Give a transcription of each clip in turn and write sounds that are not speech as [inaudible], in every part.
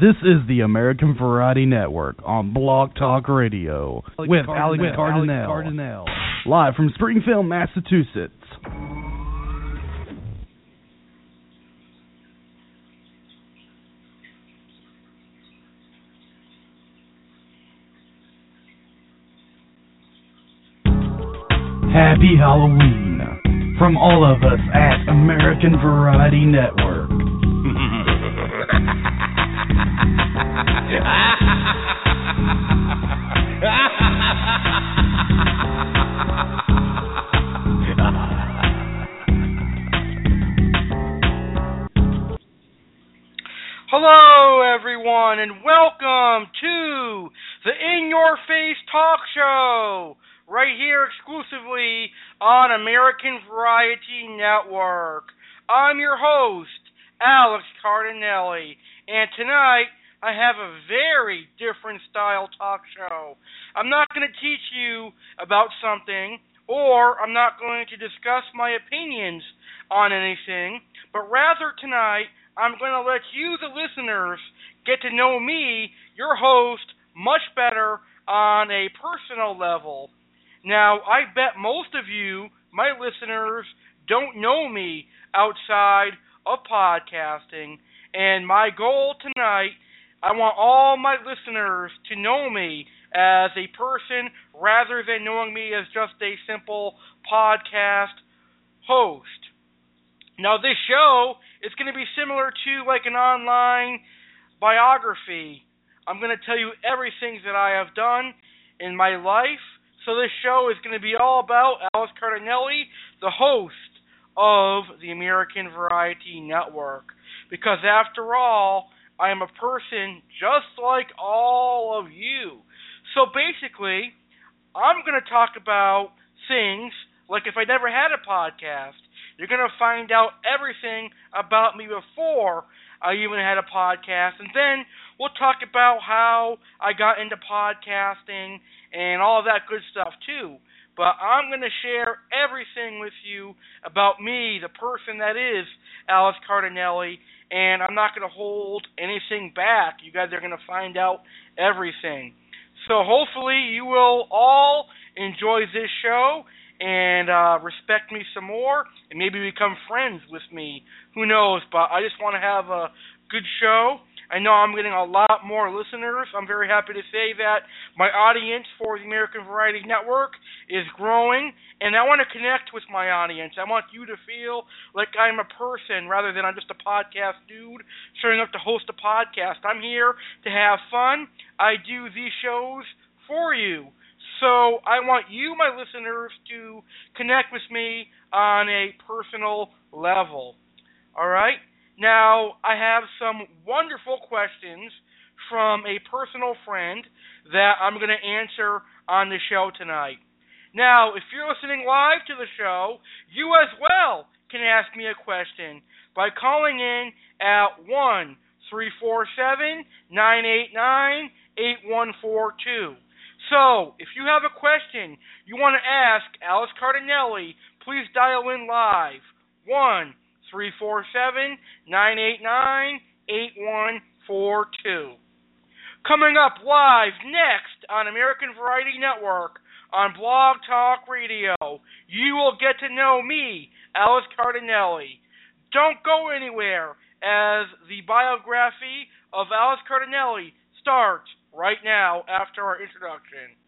This is the American Variety Network on Blog Talk Radio with. Alex Cardinale, Alex Cardinale. live from Springfield, Massachusetts. Happy Halloween from all of us at American Variety Network. [laughs] Hello, everyone, and welcome to the In Your Face Talk Show, right here exclusively on American Variety Network. I'm your host, Alex Cardinale, and tonight I have a very different style talk show. I'm not going to teach you about something, or I'm not going to discuss my opinions on anything, but rather tonight I'm going to let you, the listeners, get to know me, your host, much better on a personal level. Now, I bet most of you, my listeners, don't know me outside of podcasting, and my goal tonight, I want all my listeners to know me as a person rather than knowing me as just a simple podcast host. Now, this show is going to be similar to like an online biography. I'm going to tell you everything that I have done in my life. So, this show is going to be all about Alex Cardinale, the host of the American Variety Network. Because, after all, I am a person just like all of you. So, basically, I'm going to talk about things like if I never had a podcast. You're going to find out everything about me before I even had a podcast. And then we'll talk about how I got into podcasting and all that good stuff, too. But I'm going to share everything with you about me, the person that is Alex Cardinale, and I'm not going to hold anything back. You guys are going to find out everything. So hopefully you will all enjoy this show and uh, respect me some more and maybe become friends with me. Who knows? But I just want to have a good show. I know I'm getting a lot more listeners. I'm very happy to say that my audience for the American Variety Network is growing, and I want to connect with my audience. I want you to feel like I'm a person rather than I'm just a podcast dude showing up to host a podcast. I'm here to have fun. I do these shows for you. So I want you, my listeners, to connect with me on a personal level. All right? Now, I have some wonderful questions from a personal friend that I'm going to answer on the show tonight. Now, if you're listening live to the show, you as well can ask me a question by calling in at 1 347 989 8142. So, if you have a question you want to ask Alex Cardinale, please dial in live. 1 347 989 8142. Coming up live next on American Variety Network on Blog Talk Radio, you will get to know me, Alex Cardinale. Don't go anywhere as the biography of Alex Cardinale starts right now after our introduction.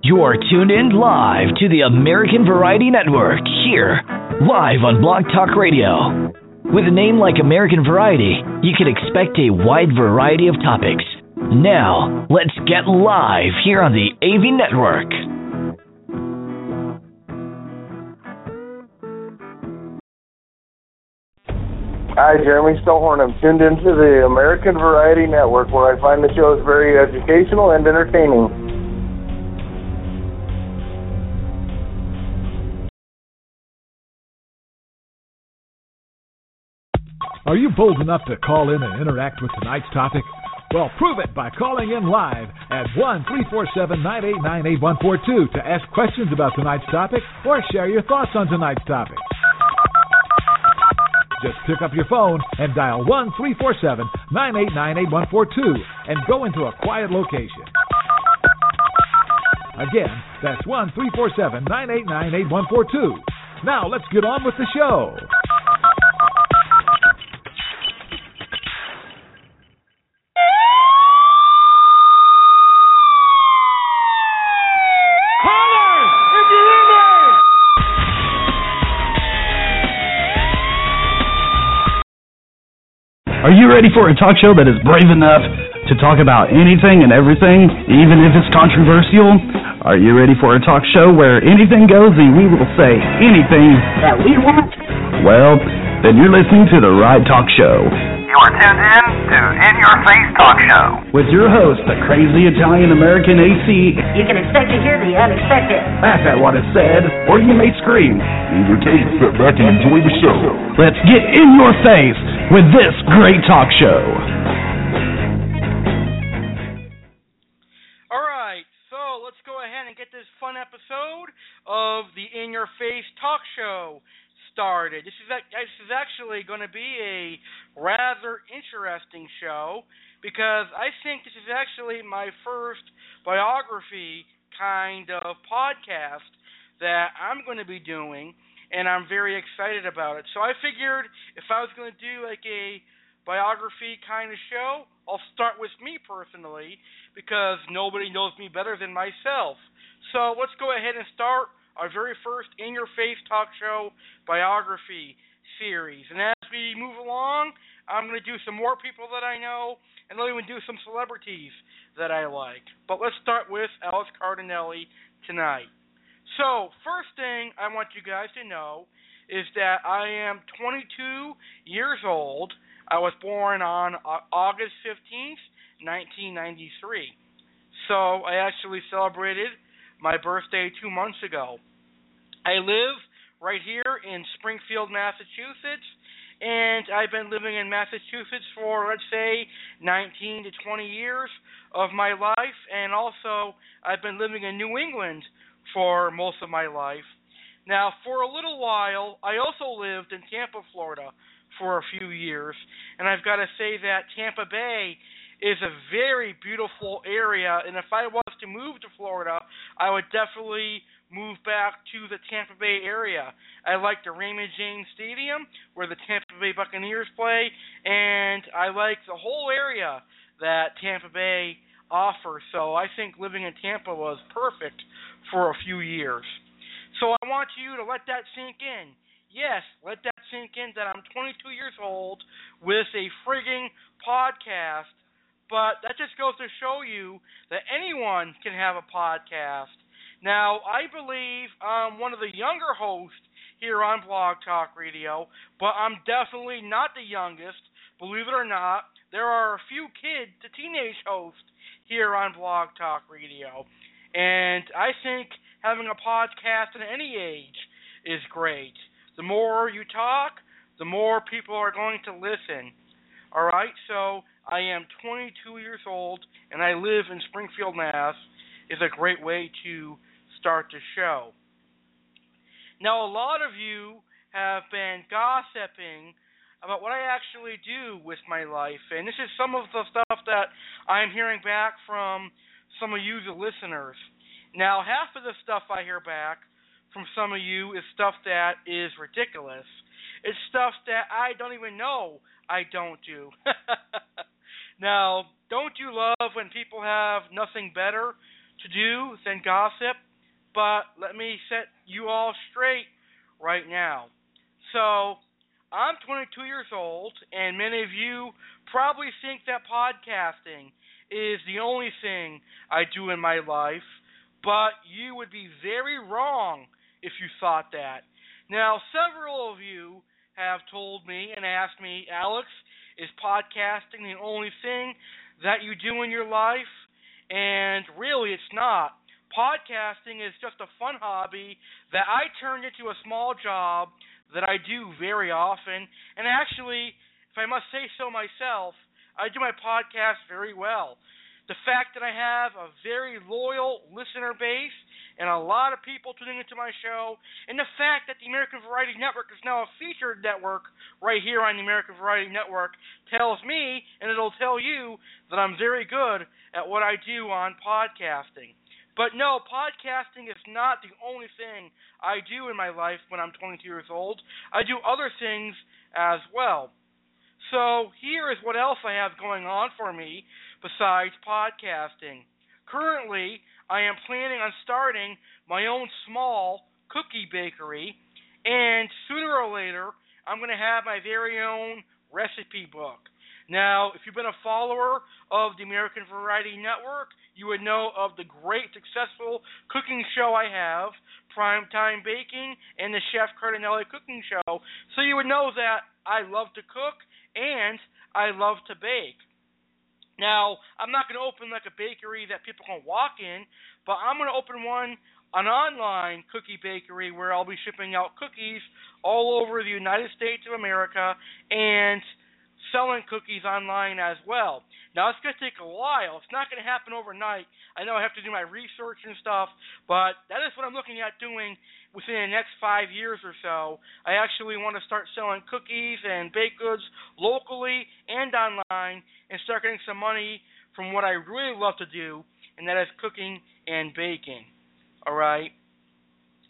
You are tuned in live to the American Variety Network here, live on Blog Talk Radio. With a name like American Variety, you can expect a wide variety of topics. Now, let's get live here on the AV Network. Hi, Jeremy Stillhorn. I'm tuned into the American Variety Network where I find the shows very educational and entertaining. Are you bold enough to call in and interact with tonight's topic? Well, prove it by calling in live at 1 347 989 8142 to ask questions about tonight's topic or share your thoughts on tonight's topic. Just pick up your phone and dial 1 347 989 8142 and go into a quiet location. Again, that's 1 347 989 8142. Now, let's get on with the show. Are you ready for a talk show that is brave enough to talk about anything and everything, even if it's controversial? Are you ready for a talk show where anything goes and we will say anything that we want? Well, then you're listening to the right talk show. You are tuned in to In Your Face Talk Show. With your host, the crazy Italian American AC. You can expect to hear the unexpected. Laugh at what is said, or you may scream. In your case, sit back and enjoy the show. Let's get in your face with this great talk show. All right, so let's go ahead and get this fun episode of the In Your Face Talk Show started. This is this is actually going to be a rather interesting show because I think this is actually my first biography kind of podcast that I'm going to be doing, and I'm very excited about it. So I figured if I was going to do like a biography kind of show, I'll start with me personally because nobody knows me better than myself. So let's go ahead and start our very first In Your Face Talk Show biography series. And we move along, I'm going to do some more people that I know, and I'll even do some celebrities that I like. But let's start with Alex Cardinale tonight. So, first thing I want you guys to know is that I am 22 years old. I was born on August 15th, 1993. So, I actually celebrated my birthday two months ago. I live right here in Springfield, Massachusetts, and I've been living in Massachusetts for, let's say, 19 to 20 years of my life, and also I've been living in New England for most of my life. Now, for a little while, I also lived in Tampa, Florida for a few years, and I've got to say that Tampa Bay is a very beautiful area, and if I was to move to Florida, I would definitely move back to the Tampa Bay area. I like the Raymond James Stadium where the Tampa Bay Buccaneers play, and I like the whole area that Tampa Bay offers. So I think living in Tampa was perfect for a few years. So I want you to let that sink in. Yes, let that sink in that I'm 22 years old with a frigging podcast but that just goes to show you that anyone can have a podcast. Now, I believe I'm one of the younger hosts here on Blog Talk Radio, but I'm definitely not the youngest. Believe it or not, there are a few kid to teenage hosts here on Blog Talk Radio. And I think having a podcast at any age is great. The more you talk, the more people are going to listen. All right, so I am 22 years old and I live in Springfield, Mass. Is a great way to start the show. Now, a lot of you have been gossiping about what I actually do with my life, and this is some of the stuff that I'm hearing back from some of you, the listeners. Now, half of the stuff I hear back from some of you is stuff that is ridiculous. It's stuff that I don't even know I don't do. [laughs] now, don't you love when people have nothing better to do than gossip, but let me set you all straight right now. So, I'm 22 years old, and many of you probably think that podcasting is the only thing I do in my life, but you would be very wrong if you thought that. Now, several of you have told me and asked me, Alex, is podcasting the only thing that you do in your life? And really, it's not. Podcasting is just a fun hobby that I turned into a small job that I do very often. And actually, if I must say so myself, I do my podcast very well. The fact that I have a very loyal listener base and a lot of people tuning into my show, and the fact that the American Variety Network is now a featured network right here on the American Variety Network tells me, and it'll tell you, that I'm very good at what I do on podcasting. But no, podcasting is not the only thing I do in my life when I'm 22 years old. I do other things as well. So here is what else I have going on for me besides podcasting. Currently, I am planning on starting my own small cookie bakery, and sooner or later, I'm going to have my very own recipe book. Now, if you've been a follower of the American Variety Network, you would know of the great successful cooking show I have, Primetime Baking, and the Chef Cardinale Cooking Show. So you would know that I love to cook and I love to bake. Now, I'm not going to open like a bakery that people can walk in, but I'm going to open one, an online cookie bakery where I'll be shipping out cookies all over the United States of America and selling cookies online as well. Now, it's going to take a while. It's not going to happen overnight. I know I have to do my research and stuff, but that is what I'm looking at doing within the next five years or so. I actually want to start selling cookies and baked goods locally and online and start getting some money from what I really love to do, and that is cooking and baking. All right.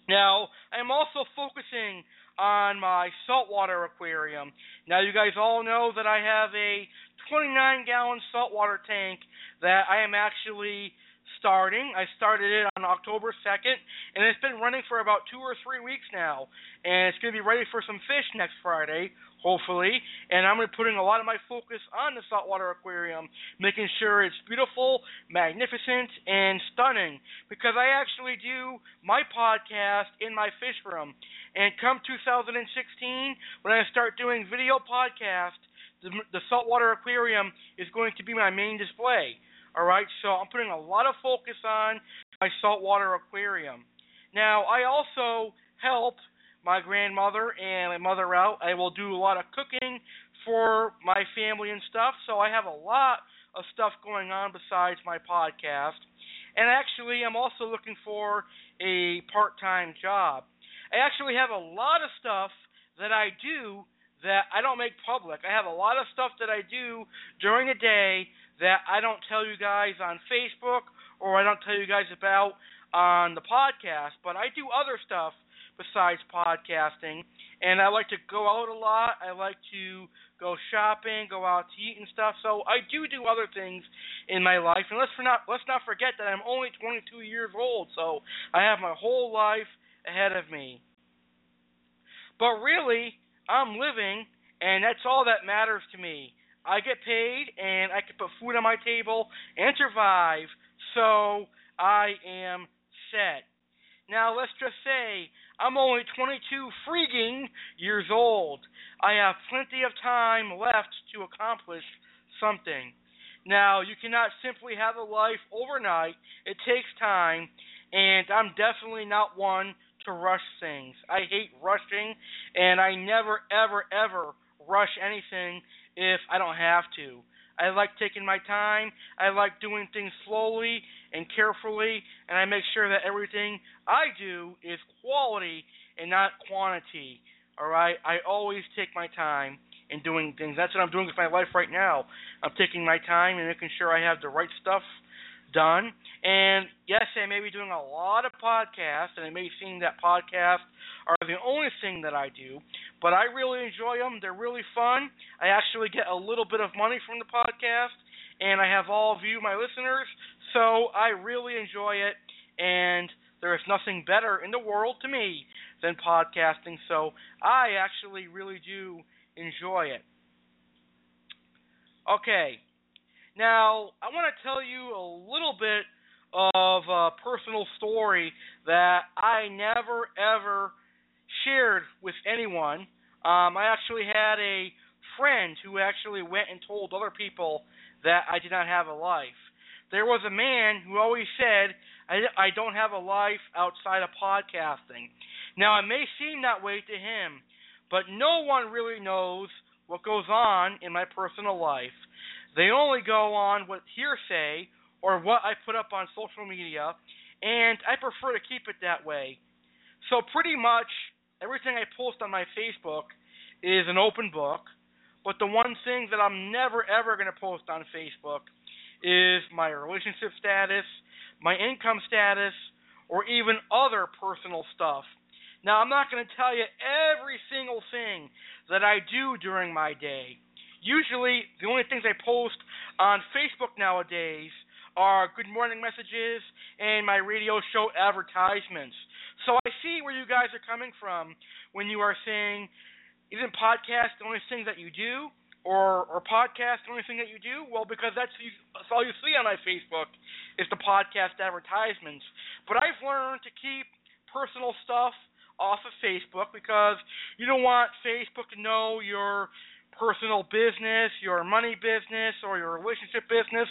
Now, I'm also focusing on my saltwater aquarium. Now, you guys all know that I have a 29 gallon saltwater tank that I am actually starting. I started it on October 2nd, and it's been running for about two or three weeks now. And it's going to be ready for some fish next Friday, hopefully. And I'm going to be putting a lot of my focus on the saltwater aquarium, making sure it's beautiful, magnificent, and stunning. Because I actually do my podcast in my fish room. And come 2016, when I start doing video podcast, the, the saltwater aquarium is going to be my main display. All right, so I'm putting a lot of focus on my saltwater aquarium. Now, I also help my grandmother and my mother out. I will do a lot of cooking for my family and stuff, so I have a lot of stuff going on besides my podcast. And actually, I'm also looking for a part time job. I actually have a lot of stuff that I do that I don't make public. I have a lot of stuff that I do during the day that I don't tell you guys on Facebook or I don't tell you guys about on the podcast, but I do other stuff besides podcasting. And I like to go out a lot. I like to go shopping, go out to eat and stuff. So I do do other things in my life. And let's not let's not forget that I'm only 22 years old, so I have my whole life ahead of me. But really, I'm living, and that's all that matters to me. I get paid and I can put food on my table and survive, so I am set. Now, let's just say I'm only 22 freaking years old. I have plenty of time left to accomplish something. Now, you cannot simply have a life overnight, it takes time, and I'm definitely not one to rush things. I hate rushing, and I never, ever, ever rush anything if I don't have to. I like taking my time. I like doing things slowly and carefully, and I make sure that everything I do is quality and not quantity. All right? I always take my time in doing things. That's what I'm doing with my life right now. I'm taking my time and making sure I have the right stuff done. And yes, I may be doing a lot of podcasts, and it may seem that podcasts are the only thing that I do, but I really enjoy them. They're really fun. I actually get a little bit of money from the podcast, and I have all of you, my listeners, So I really enjoy it, and there is nothing better in the world to me than podcasting. So I actually really do enjoy it. Okay, now I want to tell you a little bit of a personal story that I never ever shared with anyone. Um, I actually had a friend who actually went and told other people that I did not have a life. There was a man who always said, I, I don't have a life outside of podcasting. Now, it may seem that way to him, but no one really knows what goes on in my personal life. They only go on what hearsay or what I put up on social media, and I prefer to keep it that way. So, pretty much everything I post on my Facebook is an open book. But the one thing that I'm never ever going to post on Facebook is my relationship status, my income status, or even other personal stuff. Now, I'm not going to tell you every single thing that I do during my day. Usually, the only things I post on Facebook nowadays are good morning messages and my radio show advertisements. So I see where you guys are coming from when you are saying isn't podcast the only thing that you do? Or or podcast the only thing that you do? Well, because that's, you, that's all you see on my Facebook is the podcast advertisements. But I've learned to keep personal stuff off of Facebook because you don't want Facebook to know your personal business, your money business, or your relationship business.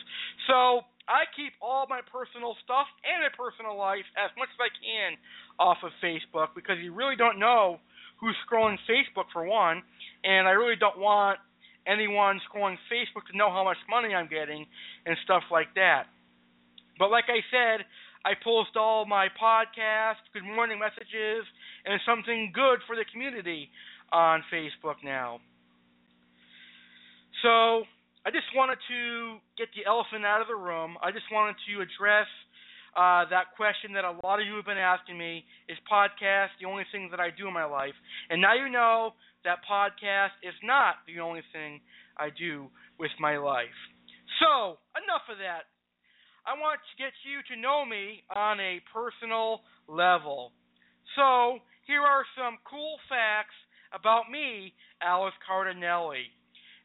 So I keep all my personal stuff and my personal life as much as I can off of Facebook because you really don't know who's scrolling Facebook for one, and I really don't want anyone scrolling Facebook to know how much money I'm getting and stuff like that. But like I said, I post all my podcasts, good morning messages, and something good for the community on Facebook now. So I just wanted to get the elephant out of the room. I just wanted to address uh, that question that a lot of you have been asking me is podcast the only thing that I do in my life? And now you know that podcast is not the only thing I do with my life. So, enough of that. I want to get you to know me on a personal level. So, here are some cool facts about me, Alex Cardinale.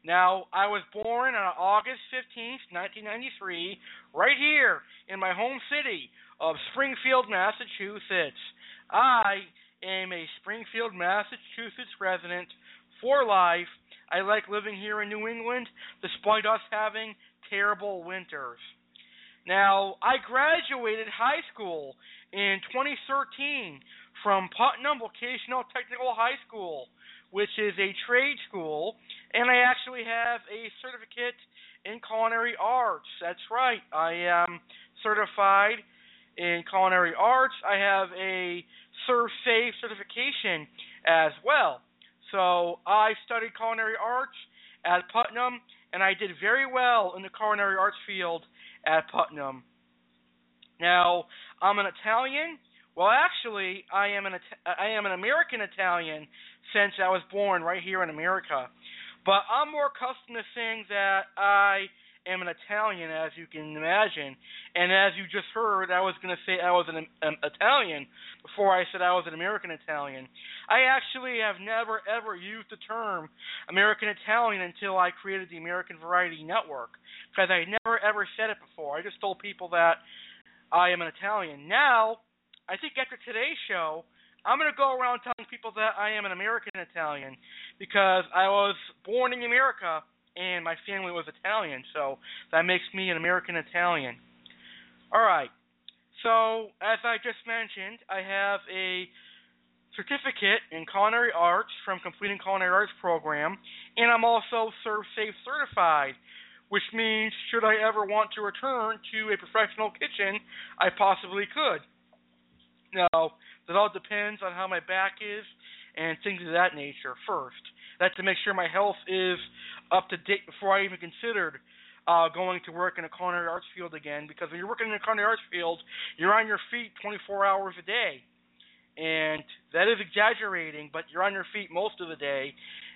Now, I was born on August 15th, 1993, right here in my home city of Springfield, Massachusetts. I am a Springfield, Massachusetts resident for life. I like living here in New England despite us having terrible winters. Now, I graduated high school in 2013 from Putnam Vocational Technical High School, which is a trade school and I actually have a certificate in culinary arts. That's right. I am certified in culinary arts. I have a ServSafe certification as well. So I studied culinary arts at Putnam, and I did very well in the culinary arts field at Putnam. Now I'm an Italian. Well, actually, I am an I am an American Italian since I was born right here in America. But I'm more accustomed to saying that I am an Italian, as you can imagine. And as you just heard, I was going to say I was an, an Italian before I said I was an American Italian. I actually have never ever used the term American Italian until I created the American Variety Network because I never ever said it before. I just told people that I am an Italian. Now, I think after today's show, I'm going to go around telling people that I am an American Italian because I was born in America and my family was Italian, so that makes me an American Italian. All right. So, as I just mentioned, I have a certificate in culinary arts from completing culinary arts program, and I'm also ServSafe certified, which means should I ever want to return to a professional kitchen, I possibly could. Now, that all depends on how my back is and things of that nature first. That's to make sure my health is up to date before I even considered uh, going to work in a culinary arts field again. Because when you're working in a culinary arts field, you're on your feet 24 hours a day, and that is exaggerating, but you're on your feet most of the day.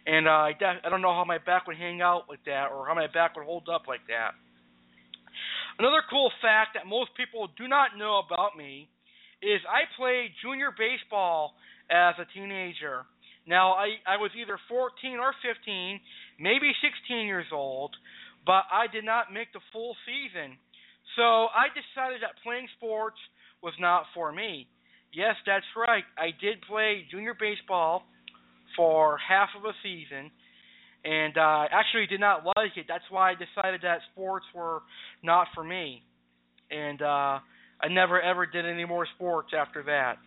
And uh, I, I don't know how my back would hang out like that, or how my back would hold up like that. Another cool fact that most people do not know about me is I played junior baseball as a teenager. Now, I, I was either 14 or 15, maybe 16 years old, but I did not make the full season. So I decided that playing sports was not for me. Yes, that's right. I did play junior baseball for half of a season, and uh, actually did not like it. That's why I decided that sports were not for me, and uh, I never ever did any more sports after that.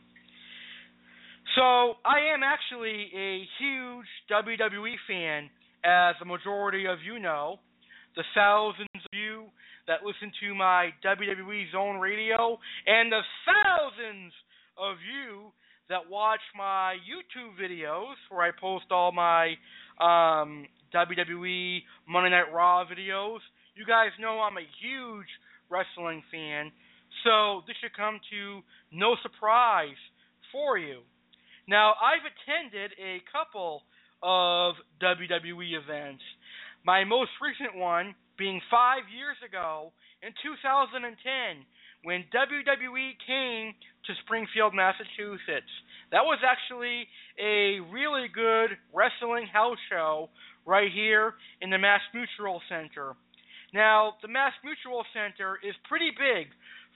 So I am actually a huge WWE fan, as the majority of you know. The thousands of you that listen to my WWE Zone Radio, and the thousands of you that watch my YouTube videos where I post all my um, WWE Monday Night Raw videos. You guys know I'm a huge wrestling fan, so this should come to no surprise for you. Now, I've attended a couple of WWE events. My most recent one being five years ago in 2010 when WWE came to Springfield, Massachusetts. That was actually a really good wrestling house show right here in the Mass Mutual Center. Now, the Mass Mutual Center is pretty big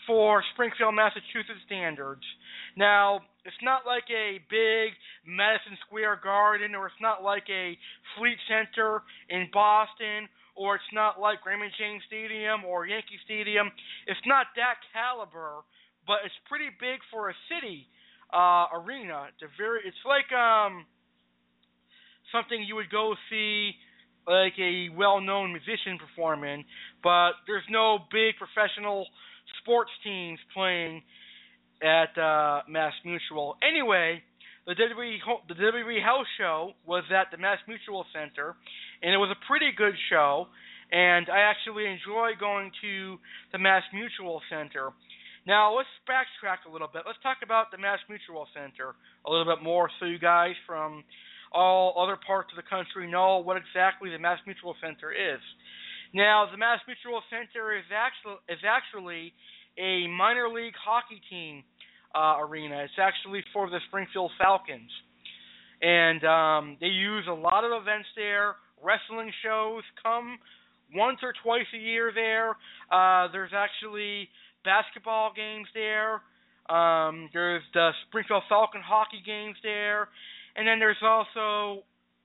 for Springfield, Massachusetts standards. Now, it's not like a big Madison Square Garden, or it's not like a Fleet Center in Boston, or it's not like Raymond James Stadium or Yankee Stadium. It's not that caliber, but it's pretty big for a city uh, arena. It's a very, it's like um something you would go see like a well-known musician performing, but there's no big professional sports teams playing at uh, Mass Mutual. Anyway, the WWE the WWE House Show was at the Mass Mutual Center, and it was a pretty good show. And I actually enjoy going to the Mass Mutual Center. Now let's backtrack a little bit. Let's talk about the Mass Mutual Center a little bit more, so you guys from all other parts of the country know what exactly the Mass Mutual Center is. Now, the Mass Mutual Center is actually is actually a minor league hockey team uh, arena. It's actually for the Springfield Falcons, and um, they use a lot of events there. Wrestling shows come once or twice a year there. Uh, there's actually basketball games there. Um, there's the Springfield Falcon hockey games there, and then there's also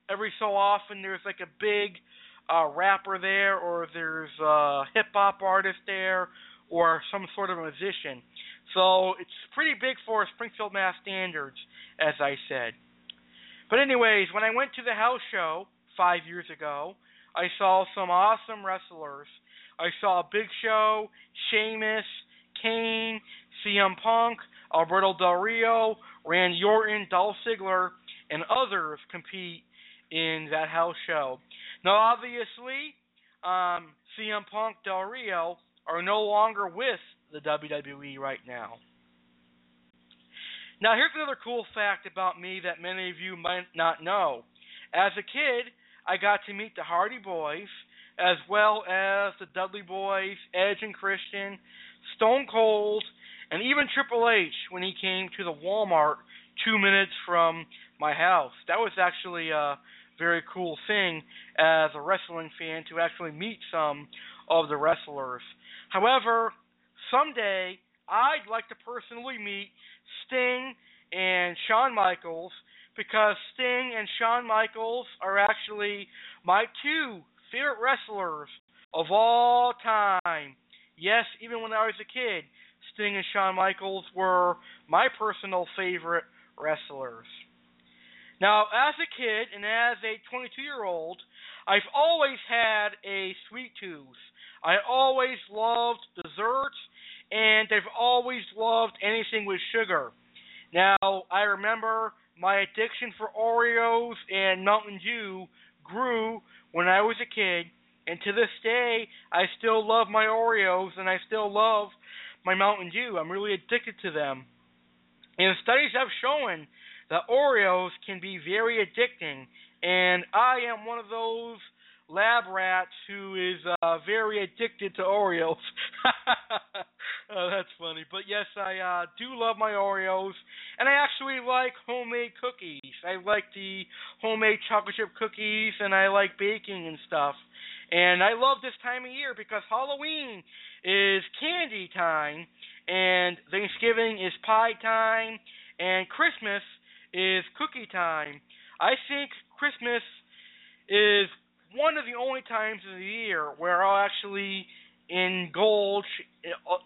every so often there's like a big uh, rapper there, or there's a hip hop artist there, or some sort of musician. So it's pretty big for Springfield Mass standards, as I said. But anyways, when I went to the house show five years ago, I saw some awesome wrestlers. I saw Big Show, Sheamus, Kane, CM Punk, Alberto Del Rio, Randy Orton, Dolph Ziggler, and others compete in that house show. Now, obviously, um, CM Punk, Del Rio are no longer with the WWE right now. Now, here's another cool fact about me that many of you might not know. As a kid, I got to meet the Hardy Boys, as well as the Dudley Boys, Edge and Christian, Stone Cold, and even Triple H when he came to the Walmart two minutes from my house. That was actually a very cool thing as a wrestling fan to actually meet some of the wrestlers. However, someday I'd like to personally meet Sting and Shawn Michaels because Sting and Shawn Michaels are actually my two favorite wrestlers of all time. Yes, even when I was a kid, Sting and Shawn Michaels were my personal favorite wrestlers. Now, as a kid and as a 22 year old, I've always had a sweet tooth. I always loved desserts, and I've always loved anything with sugar. Now, I remember my addiction for Oreos and Mountain Dew grew when I was a kid, and to this day, I still love my Oreos and I still love my Mountain Dew. I'm really addicted to them. And studies have shown that Oreos can be very addicting, and I am one of those lab rats who is uh, very addicted to Oreos. [laughs] oh, that's funny. But yes, I uh, do love my Oreos, and I actually like homemade cookies. I like the homemade chocolate chip cookies, and I like baking and stuff. And I love this time of year because Halloween is candy time, and Thanksgiving is pie time, and Christmas is cookie time. I think Christmas is one of the only times of the year where I'll actually indulge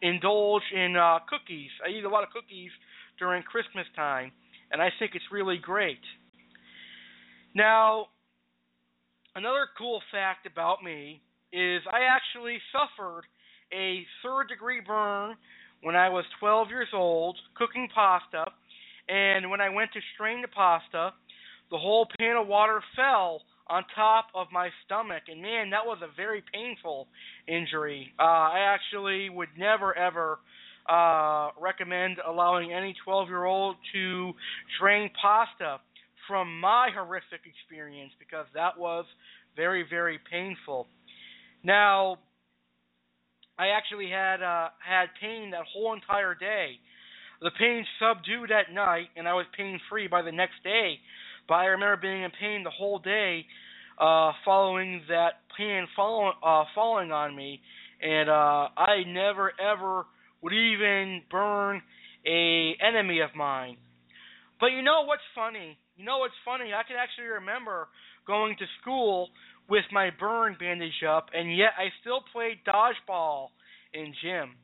indulge in uh, cookies. I eat a lot of cookies during Christmas time, and I think it's really great. Now, another cool fact about me is I actually suffered a third degree burn when I was 12 years old cooking pasta, and when I went to strain the pasta, the whole pan of water fell on top of my stomach, and man, that was a very painful injury. Uh, I actually would never ever uh, recommend allowing any 12 year old to drain pasta from my horrific experience because that was very, very painful. Now, I actually had uh, had pain that whole entire day. The pain subdued at night, and I was pain free by the next day. But I remember being in pain the whole day uh, following that pain follow, uh, falling on me, and uh, I never ever would even burn a enemy of mine. But you know what's funny? You know what's funny? I can actually remember going to school with my burn bandage up, and yet I still played dodgeball in gym.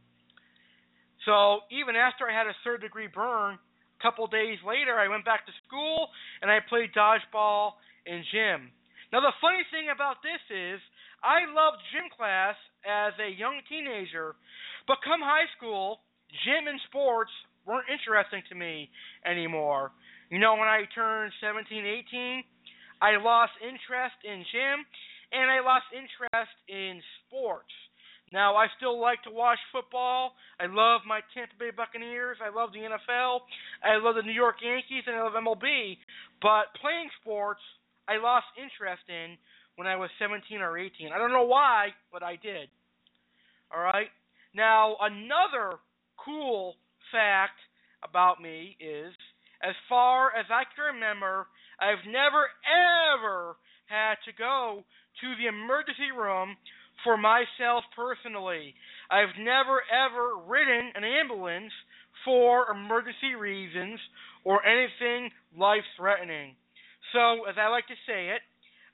So even after I had a third degree burn, a couple days later I went back to school and I played dodgeball in gym. Now the funny thing about this is I loved gym class as a young teenager, but come high school, gym and sports weren't interesting to me anymore. You know, when I turned 17, 18, I lost interest in gym and I lost interest in sports. Now, I still like to watch football. I love my Tampa Bay Buccaneers. I love the NFL. I love the New York Yankees and I love MLB. But playing sports, I lost interest in when I was 17 or 18. I don't know why, but I did. All right. Now, another cool fact about me is as far as I can remember, I've never ever had to go to the emergency room for myself personally. I've never ever ridden an ambulance for emergency reasons or anything life threatening. So, as I like to say it,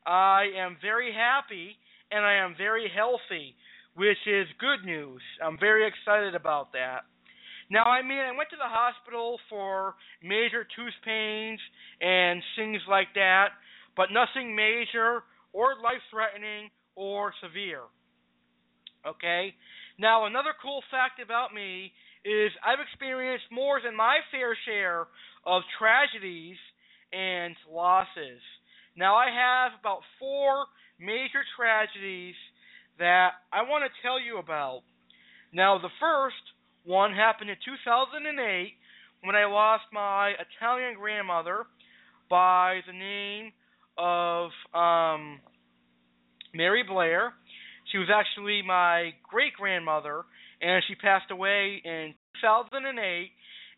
I am very happy and I am very healthy, which is good news. I'm very excited about that. Now, I mean, I went to the hospital for major tooth pains and things like that, but nothing major or life threatening or severe. Okay? Now, another cool fact about me is I've experienced more than my fair share of tragedies and losses. Now, I have about four major tragedies that I want to tell you about. Now, the first one happened in 2008 when I lost my Italian grandmother by the name of um, Mary Blair. She was actually my great grandmother, and she passed away in 2008.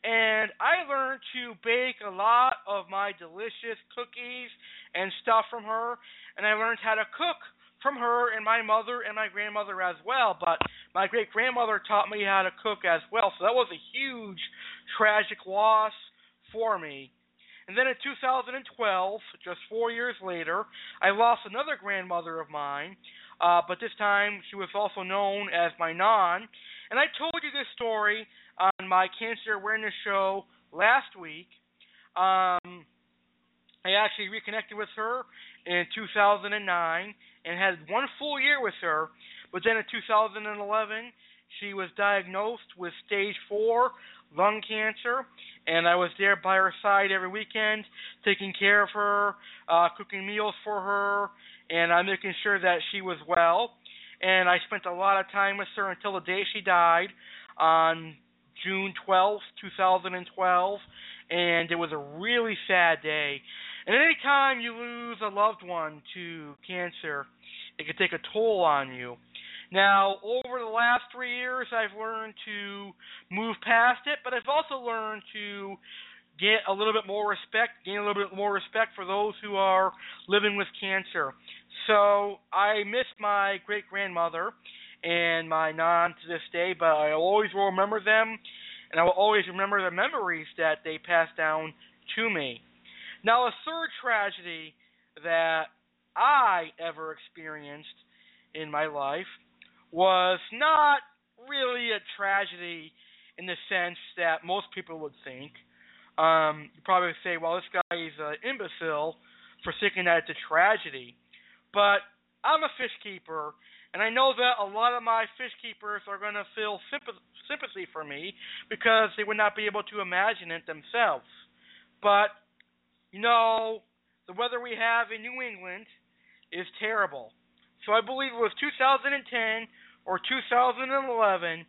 And I learned to bake a lot of my delicious cookies and stuff from her, and I learned how to cook from her and my mother and my grandmother as well. But my great grandmother taught me how to cook as well, so that was a huge tragic loss for me. And then in 2012, just four years later, I lost another grandmother of mine, uh, but this time she was also known as my non. And I told you this story on my cancer awareness show last week. Um, I actually reconnected with her in 2009 and had one full year with her. But then in 2011, she was diagnosed with stage four lung cancer, and I was there by her side every weekend, taking care of her, uh, cooking meals for her, and I'm making sure that she was well. And I spent a lot of time with her until the day she died on June 12th, 2012, and it was a really sad day. And any time you lose a loved one to cancer, it can take a toll on you. Now, over the last three years, I've learned to move past it, but I've also learned to get a little bit more respect, gain a little bit more respect for those who are living with cancer. So I miss my great grandmother and my non to this day, but I always will remember them, and I will always remember the memories that they passed down to me. Now, a third tragedy that I ever experienced in my life was not really a tragedy in the sense that most people would think. Um, you probably say, well, this guy is an imbecile for thinking that it's a tragedy. But I'm a fish keeper, and I know that a lot of my fish keepers are going to feel sympathy for me because they would not be able to imagine it themselves. But, you know, the weather we have in New England is terrible. So I believe it was 2010 or 2011,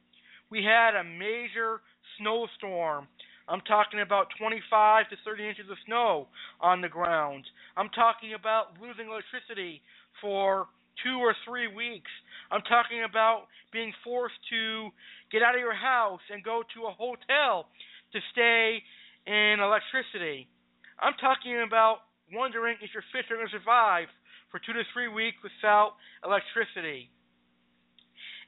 we had a major snowstorm. I'm talking about 25 to 30 inches of snow on the ground. I'm talking about losing electricity for two or three weeks. I'm talking about being forced to get out of your house and go to a hotel to stay in electricity. I'm talking about wondering if your fish are going to survive for two to three weeks without electricity.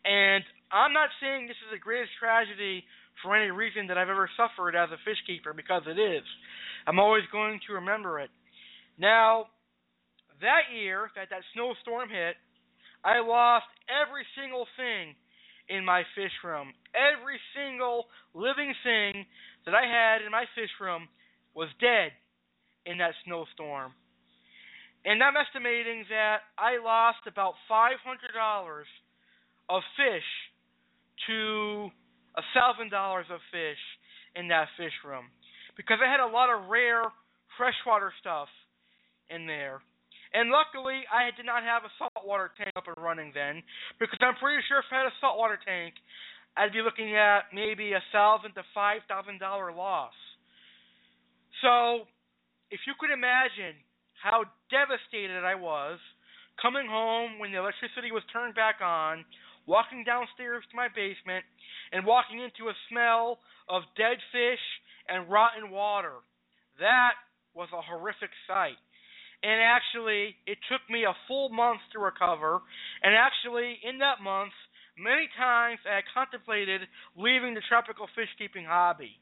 And I'm not saying this is the greatest tragedy for any reason that I've ever suffered as a fish keeper, because it is. I'm always going to remember it. Now, that year that that snowstorm hit, I lost every single thing in my fish room. Every single living thing that I had in my fish room was dead in that snowstorm. And I'm estimating that I lost about $500 of fish to a thousand dollars of fish in that fish room because I had a lot of rare freshwater stuff in there. And luckily, I did not have a saltwater tank up and running then, because I'm pretty sure if I had a saltwater tank, I'd be looking at maybe a thousand to five thousand dollar loss. So, if you could imagine how devastated I was coming home when the electricity was turned back on, walking downstairs to my basement and walking into a smell of dead fish and rotten water. That was a horrific sight. And actually, it took me a full month to recover. And actually, in that month, many times I contemplated leaving the tropical fish keeping hobby.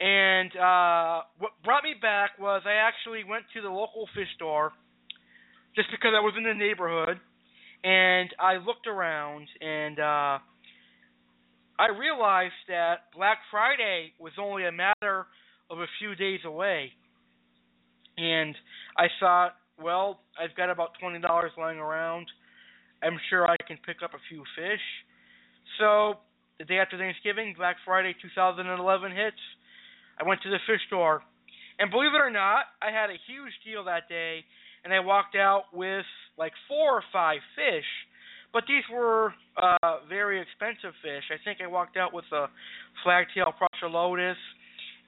And uh, what brought me back was I actually went to the local fish store just because I was in the neighborhood and I looked around and uh I realized that Black Friday was only a matter of a few days away. And I thought, well, I've got about twenty dollars lying around. I'm sure I can pick up a few fish. So the day after Thanksgiving, Black Friday 2011 hits. I went to the fish store, and believe it or not, I had a huge deal that day, and I walked out with like four or five fish, but these were uh, very expensive fish. I think I walked out with a flagtail Prochilodus,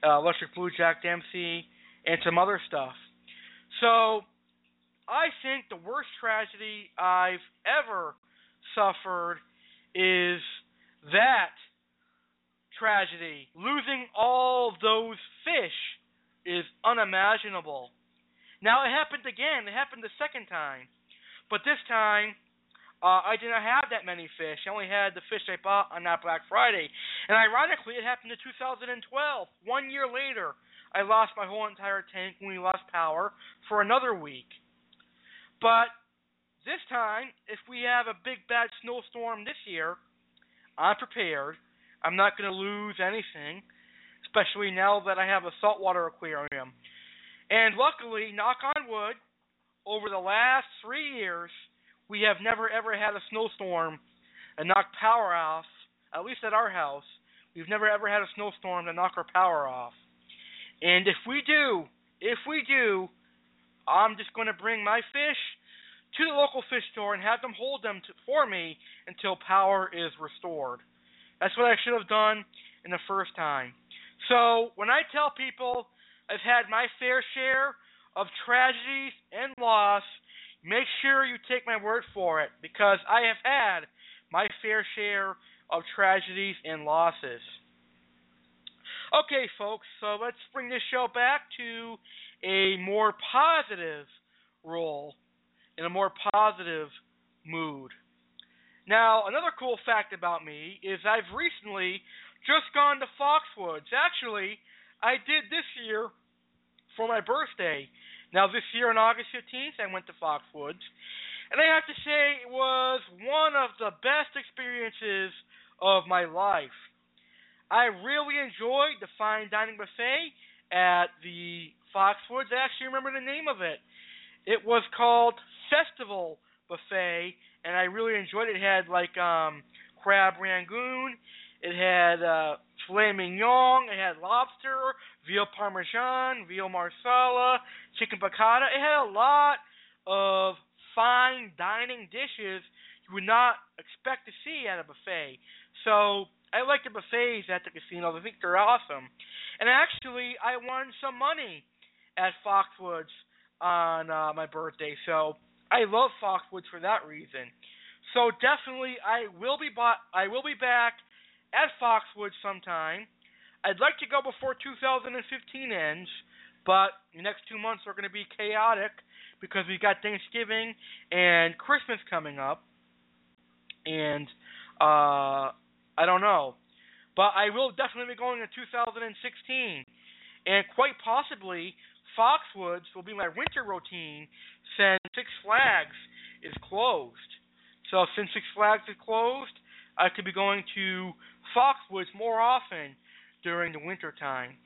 uh, electric blue Jack Dempsey, and some other stuff. So I think the worst tragedy I've ever suffered is that tragedy. Losing all those fish is unimaginable. Now it happened again. It happened the second time. But this time, uh, I did not have that many fish. I only had the fish I bought on that Black Friday. And ironically, it happened in 2012. One year later, I lost my whole entire tank when we lost power for another week. But this time, if we have a big bad snowstorm this year, I'm prepared. I'm not going to lose anything, especially now that I have a saltwater aquarium. And luckily, knock on wood, over the last three years, we have never ever had a snowstorm and knock power off. At least at our house, we've never ever had a snowstorm to knock our power off. And if we do, if we do, I'm just going to bring my fish to the local fish store and have them hold them to, for me until power is restored. That's what I should have done in the first time. So when I tell people I've had my fair share of tragedies and loss, make sure you take my word for it because I have had my fair share of tragedies and losses. Okay, folks, so let's bring this show back to a more positive role, in a more positive mood. Now, another cool fact about me is I've recently just gone to Foxwoods. Actually, I did this year for my birthday. Now, this year on August 15th, I went to Foxwoods, and I have to say it was one of the best experiences of my life. I really enjoyed the fine dining buffet at the Foxwoods. I actually remember the name of it. It was called Festival Buffet, and I really enjoyed it. It had like um crab rangoon, it had uh filet mignon, it had lobster, veal parmesan, veal marsala, chicken piccata. It had a lot of fine dining dishes you would not expect to see at a buffet. So I like the buffets at the casinos. I think they're awesome. And actually, I won some money at Foxwoods on uh, my birthday. So I love Foxwoods for that reason. So definitely, I will be bought, I will be back at Foxwoods sometime. I'd like to go before 2015 ends, but the next two months are going to be chaotic because we've got Thanksgiving and Christmas coming up, and uh, I don't know, but I will definitely be going in 2016, and quite possibly Foxwoods will be my winter routine since Six Flags is closed. So since Six Flags is closed, I could be going to Foxwoods more often during the winter time.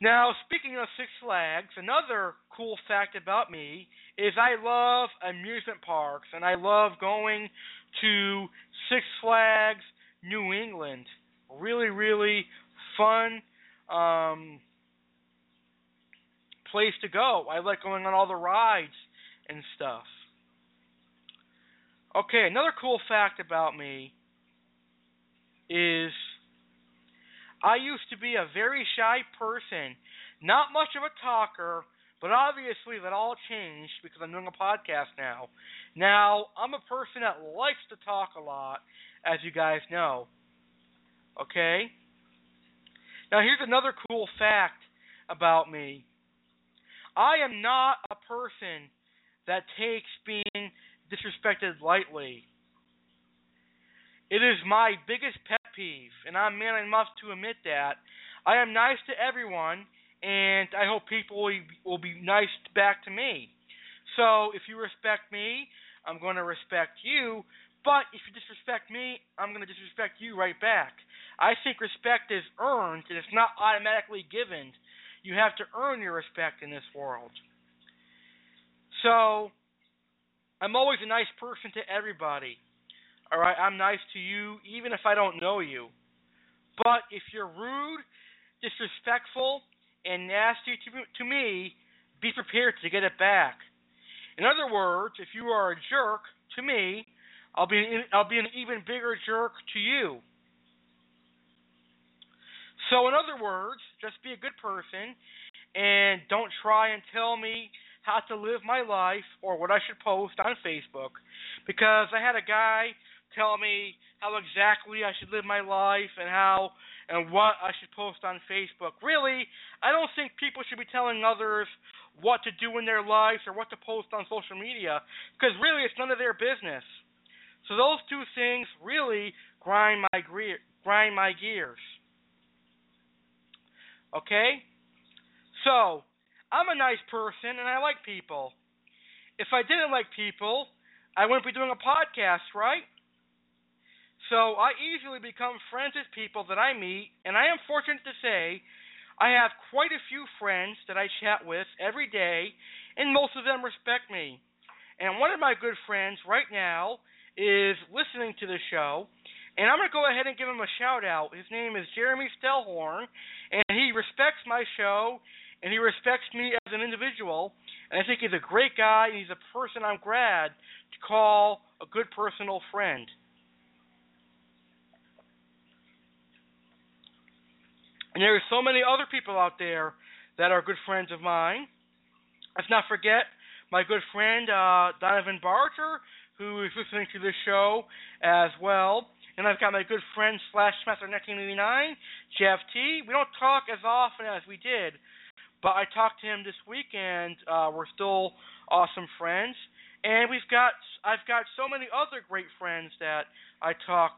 Now, speaking of Six Flags, another cool fact about me is I love amusement parks and I love going to Six Flags New England. Really, really fun um, place to go. I like going on all the rides and stuff. Okay, another cool fact about me is I used to be a very shy person, not much of a talker, but obviously that all changed because I'm doing a podcast now. Now, I'm a person that likes to talk a lot, as you guys know. Okay? Now, here's another cool fact about me I am not a person that takes being disrespected lightly. It is my biggest pet peeve, and I'm man enough to admit that. I am nice to everyone, and I hope people will, be nice back to me. So if you respect me, I'm going to respect you. But if you disrespect me, I'm going to disrespect you right back. I think respect is earned, and it's not automatically given. You have to earn your respect in this world. So, I'm always a nice person to everybody. All right, I'm nice to you even if I don't know you. But if you're rude, disrespectful, and nasty to, to me, be prepared to get it back. In other words, if you are a jerk to me, I'll be I'll be an even bigger jerk to you. So in other words, just be a good person and don't try and tell me how to live my life or what I should post on Facebook because I had a guy tell me how exactly I should live my life and how and what I should post on Facebook. Really, I don't think people should be telling others what to do in their lives or what to post on social media because really it's none of their business. So those two things really grind my grind my gears. Okay? So, I'm a nice person and I like people. If I didn't like people, I wouldn't be doing a podcast, right? So I easily become friends with people that I meet, and I am fortunate to say I have quite a few friends that I chat with every day, and most of them respect me. And one of my good friends right now is listening to the show, and I'm going to go ahead and give him a shout out. His name is Jeremy Stellhorn, and he respects my show, and he respects me as an individual, and I think he's a great guy, and he's a person I'm glad to call a good personal friend. And there are so many other people out there that are good friends of mine. Let's not forget my good friend uh, Donovan Barger, who is listening to this show as well. And I've got my good friend slash Smaster 1989, Jeff T. We don't talk as often as we did, but I talked to him this week, and uh, we're still awesome friends. And we've got I've got so many other great friends that I talk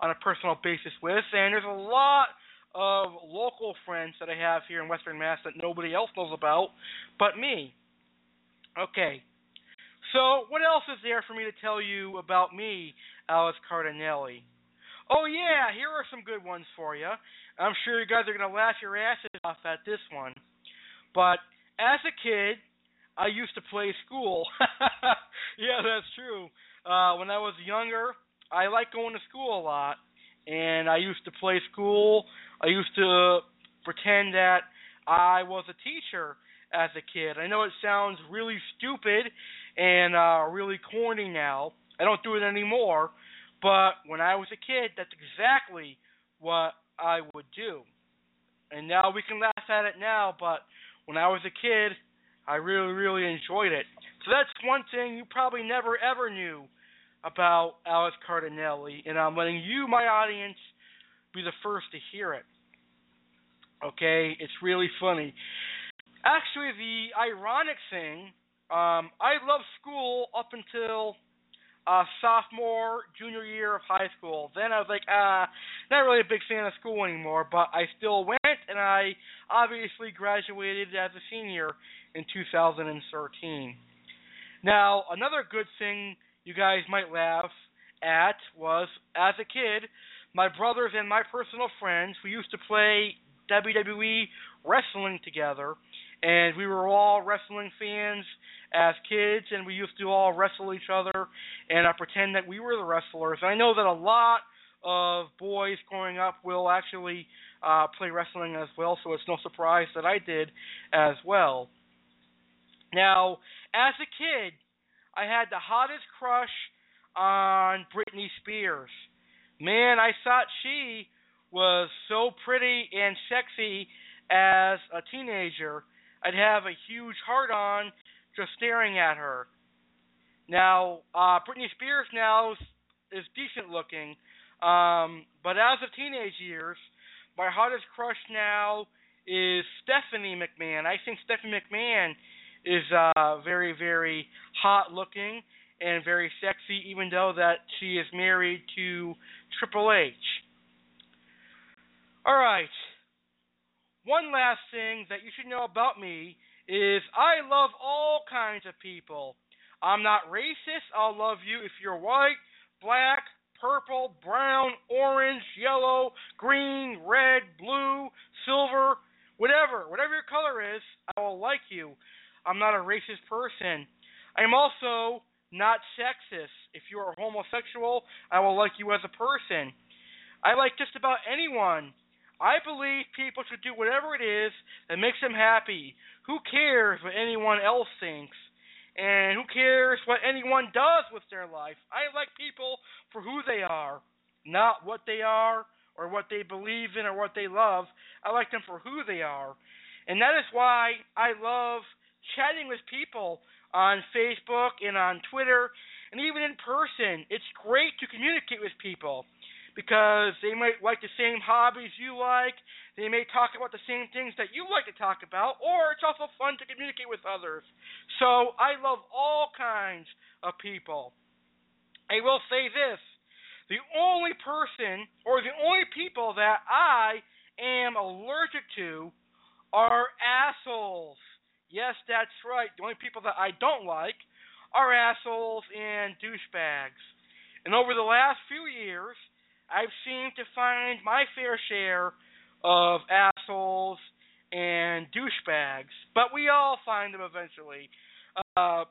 on a personal basis with, and there's a lot of local friends that I have here in Western Mass that nobody else knows about but me. Okay. So, what else is there for me to tell you about me, Alex Cardinale? Oh, yeah, here are some good ones for you. I'm sure you guys are going to laugh your asses off at this one. But as a kid, I used to play school. [laughs] yeah, that's true. Uh, when I was younger, I liked going to school a lot, and I used to play school. I used to pretend that I was a teacher as a kid. I know it sounds really stupid and uh, really corny now. I don't do it anymore, but when I was a kid, that's exactly what I would do. And now we can laugh at it now, but when I was a kid, I really, really enjoyed it. So that's one thing you probably never ever knew about Alex Cardinale, and I'm letting you, my audience, be the first to hear it. Okay, it's really funny. Actually, the ironic thing, um, I loved school up until uh, sophomore, junior year of high school. Then I was like, ah, not really a big fan of school anymore, but I still went, and I obviously graduated as a senior in 2013. Now, another good thing you guys might laugh at was as a kid, my brothers and my personal friends, we used to play WWE wrestling together, and we were all wrestling fans as kids, and we used to all wrestle each other and uh, pretend that we were the wrestlers. And I know that a lot of boys growing up will actually uh, play wrestling as well, so it's no surprise that I did as well. Now, as a kid, I had the hottest crush on Britney Spears. Man, I thought she was so pretty and sexy as a teenager. I'd have a huge heart on just staring at her. Now, uh, Britney Spears now is, decent looking, um, but as of teenage years, my hottest crush now is Stephanie McMahon. I think Stephanie McMahon is uh, very, very hot looking and very sexy, even though that she is married to Triple H. All right. One last thing that you should know about me is I love all kinds of people. I'm not racist. I'll love you if you're white, black, purple, brown, orange, yellow, green, red, blue, silver, whatever. Whatever your color is, I will like you. I'm not a racist person. I am also not sexist. If you are homosexual, I will like you as a person. I like just about anyone. I believe people should do whatever it is that makes them happy. Who cares what anyone else thinks? And who cares what anyone does with their life? I like people for who they are, not what they are or what they believe in or what they love. I like them for who they are. And that is why I love chatting with people on Facebook and on Twitter and even in person. It's great to communicate with people because they might like the same hobbies you like. They may talk about the same things that you like to talk about, or it's also fun to communicate with others. So I love all kinds of people. I will say this the only person or the only people that I am allergic to are assholes. Yes, that's right. The only people that I don't like are assholes and douchebags. And over the last few years, I've seemed to find my fair share of assholes and douchebags, but we all find them eventually. Uh,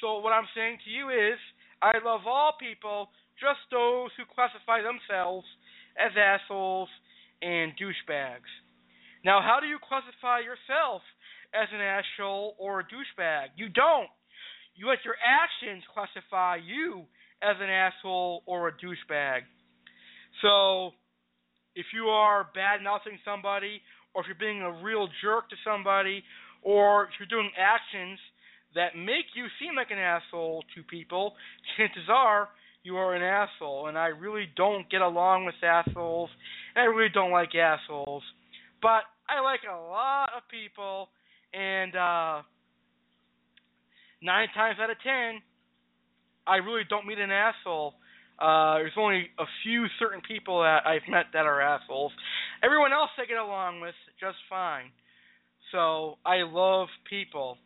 so what I'm saying to you is, I love all people, just those who classify themselves as assholes and douchebags. Now, how do you classify yourself as an asshole or a douchebag. You don't. You let your actions classify you as an asshole or a douchebag. So, if you are bad mouthing somebody, or if you're being a real jerk to somebody, or if you're doing actions that make you seem like an asshole to people, [laughs] chances are you are an asshole. And I really don't get along with assholes, and I really don't like assholes. But I like a lot of people, and uh, nine times out of ten, I really don't meet an asshole. Uh, there's only a few certain people that I've met that are assholes. Everyone else I get along with just fine. So I love people.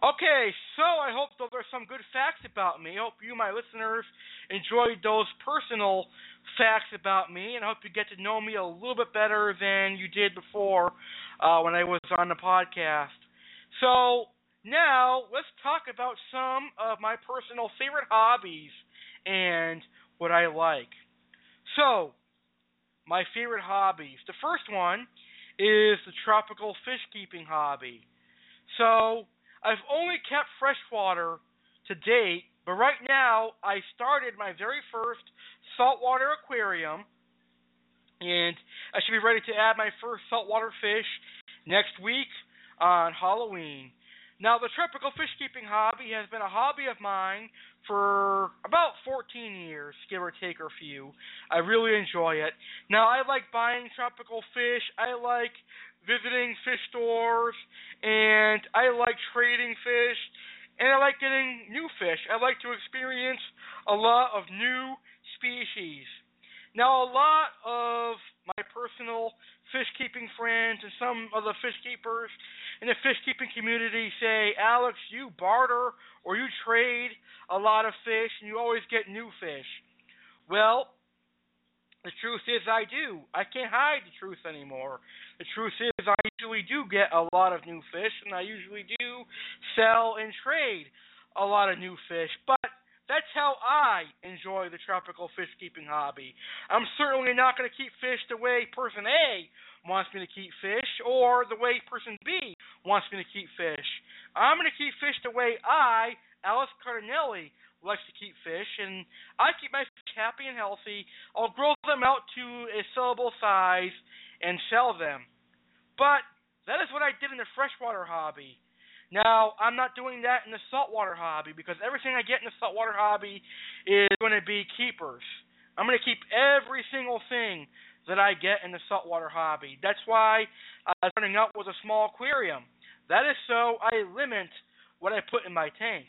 Okay, so I hope those are some good facts about me. I hope you, my listeners, enjoyed those personal facts about me, and I hope you get to know me a little bit better than you did before uh, when I was on the podcast. So now let's talk about some of my personal favorite hobbies and what I like. So, my favorite hobbies. The first one is the tropical fish keeping hobby. So, I've only kept freshwater to date, but right now I started my very first saltwater aquarium, and I should be ready to add my first saltwater fish next week on Halloween. Now, the tropical fish keeping hobby has been a hobby of mine for about 14 years, give or take a few. I really enjoy it. Now, I like buying tropical fish. I like visiting fish stores, and I like trading fish, and I like getting new fish. I like to experience a lot of new species. Now, a lot of my personal fish keeping friends and some of the fish keepers in the fish keeping community say, Alex, you barter or you trade a lot of fish and you always get new fish. Well, the truth is, I do. I can't hide the truth anymore. The truth is, I usually do get a lot of new fish, and I usually do sell and trade a lot of new fish. But that's how I enjoy the tropical fish keeping hobby. I'm certainly not going to keep fish the way person A wants me to keep fish, or the way person B wants me to keep fish. I'm going to keep fish the way I, Alex Cardinale, likes to keep fish, and I keep my fish happy and healthy. I'll grow them out to a sellable size and sell them. But that is what I did in the freshwater hobby. Now, I'm not doing that in the saltwater hobby because everything I get in the saltwater hobby is going to be keepers. I'm going to keep every single thing that I get in the saltwater hobby. That's why I'm starting out with a small aquarium. That is so I limit what I put in my tank.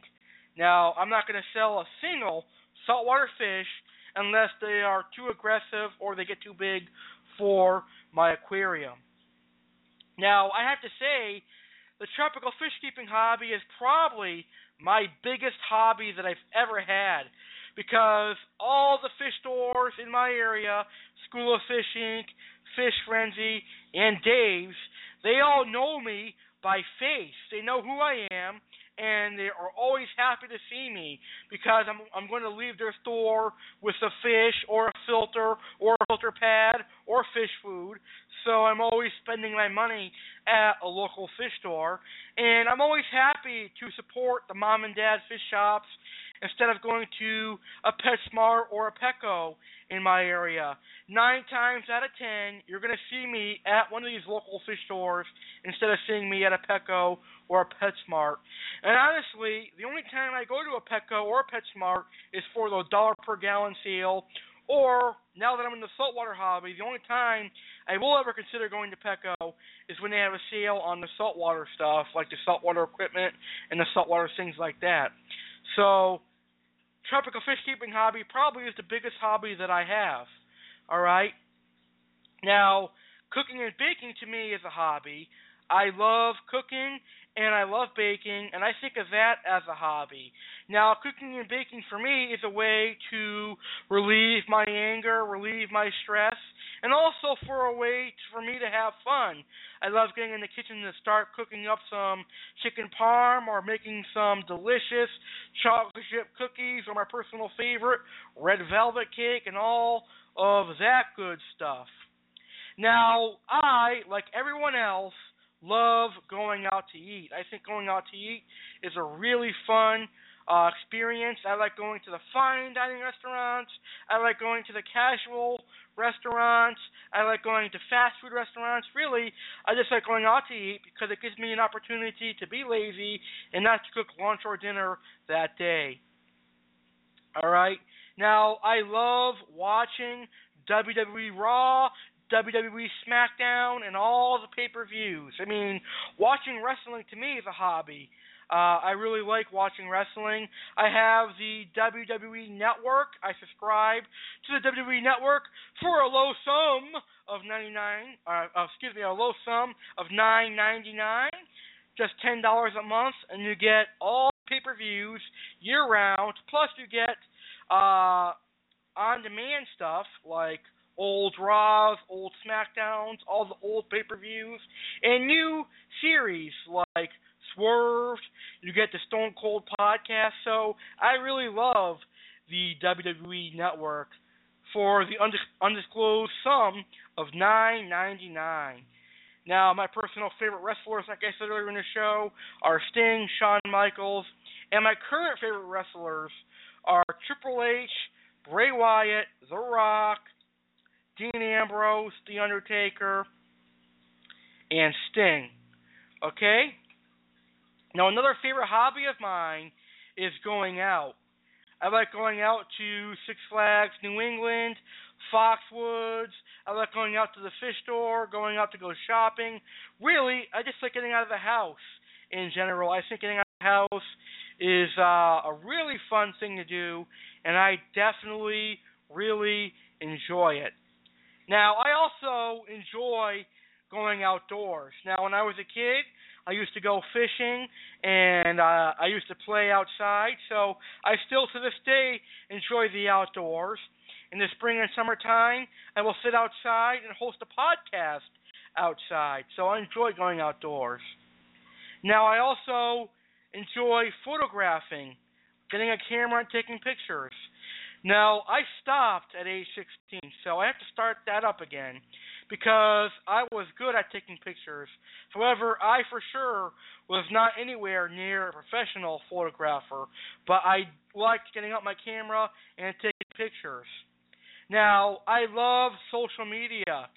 Now, I'm not going to sell a single saltwater fish unless they are too aggressive or they get too big for my aquarium. Now, I have to say, the tropical fish keeping hobby is probably my biggest hobby that I've ever had because all the fish stores in my area, School of Fish Inc., Fish Frenzy, and Dave's, they all know me by face. They know who I am and they are always happy to see me because I'm I'm going to leave their store with a fish or a filter or a filter pad or fish food. So I'm always spending my money at a local fish store, and I'm always happy to support the mom and dad fish shops instead of going to a PetSmart or a Petco in my area. Nine times out of ten, you're going to see me at one of these local fish stores instead of seeing me at a Petco or a PetSmart. And honestly, the only time I go to a Petco or a PetSmart is for the dollar per gallon sale. Or now that I'm in the saltwater hobby, the only time I will ever consider going to Petco is when they have a sale on the saltwater stuff, like the saltwater equipment and the saltwater things like that. So, tropical fish keeping hobby probably is the biggest hobby that I have. All right. Now, cooking and baking to me is a hobby. I love cooking and I love baking, and I think of that as a hobby. Now, cooking and baking for me is a way to relieve my anger, relieve my stress, and also for a way to, for me to have fun. I love getting in the kitchen to start cooking up some chicken parm or making some delicious chocolate chip cookies or my personal favorite, red velvet cake, and all of that good stuff. Now, I, like everyone else, love going out to eat. I think going out to eat is a really fun uh, experience. I like going to the fine dining restaurants. I like going to the casual restaurants. I like going to fast food restaurants. Really, I just like going out to eat because it gives me an opportunity to be lazy and not to cook lunch or dinner that day. All right. Now, I love watching WWE Raw, WWE SmackDown, and all the pay per views. I mean, watching wrestling to me is a hobby. Uh, I really like watching wrestling. I have the WWE Network. I subscribe to the WWE Network for a low sum of 99. Uh, uh, excuse me, a low sum of 9.99, just ten dollars a month, and you get all pay-per-views year round. Plus, you get uh, on-demand stuff like old Raws, old SmackDowns, all the old pay-per-views, and new series like Swerved. You get the Stone Cold podcast. So I really love the WWE Network for the undisclosed sum of nine ninety nine. Now, my personal favorite wrestlers, like I said earlier in the show, are Sting, Shawn Michaels, and my current favorite wrestlers are Triple H, Bray Wyatt, The Rock, Dean Ambrose, The Undertaker, and Sting. Okay? Now, another favorite hobby of mine is going out. I like going out to Six Flags New England, Foxwoods. I like going out to the fish store, going out to go shopping. Really, I just like getting out of the house in general. I think getting out of the house is uh, a really fun thing to do, and I definitely really enjoy it. Now, I also enjoy going outdoors. Now, when I was a kid, I used to go fishing and uh, I used to play outside. So I still to this day enjoy the outdoors. In the spring and summertime, I will sit outside and host a podcast outside. So I enjoy going outdoors. Now I also enjoy photographing, getting a camera and taking pictures. Now I stopped at age 16, so I have to start that up again because I was good at taking pictures. However, I for sure was not anywhere near a professional photographer, but I liked getting out my camera and taking pictures. Now, I love social media.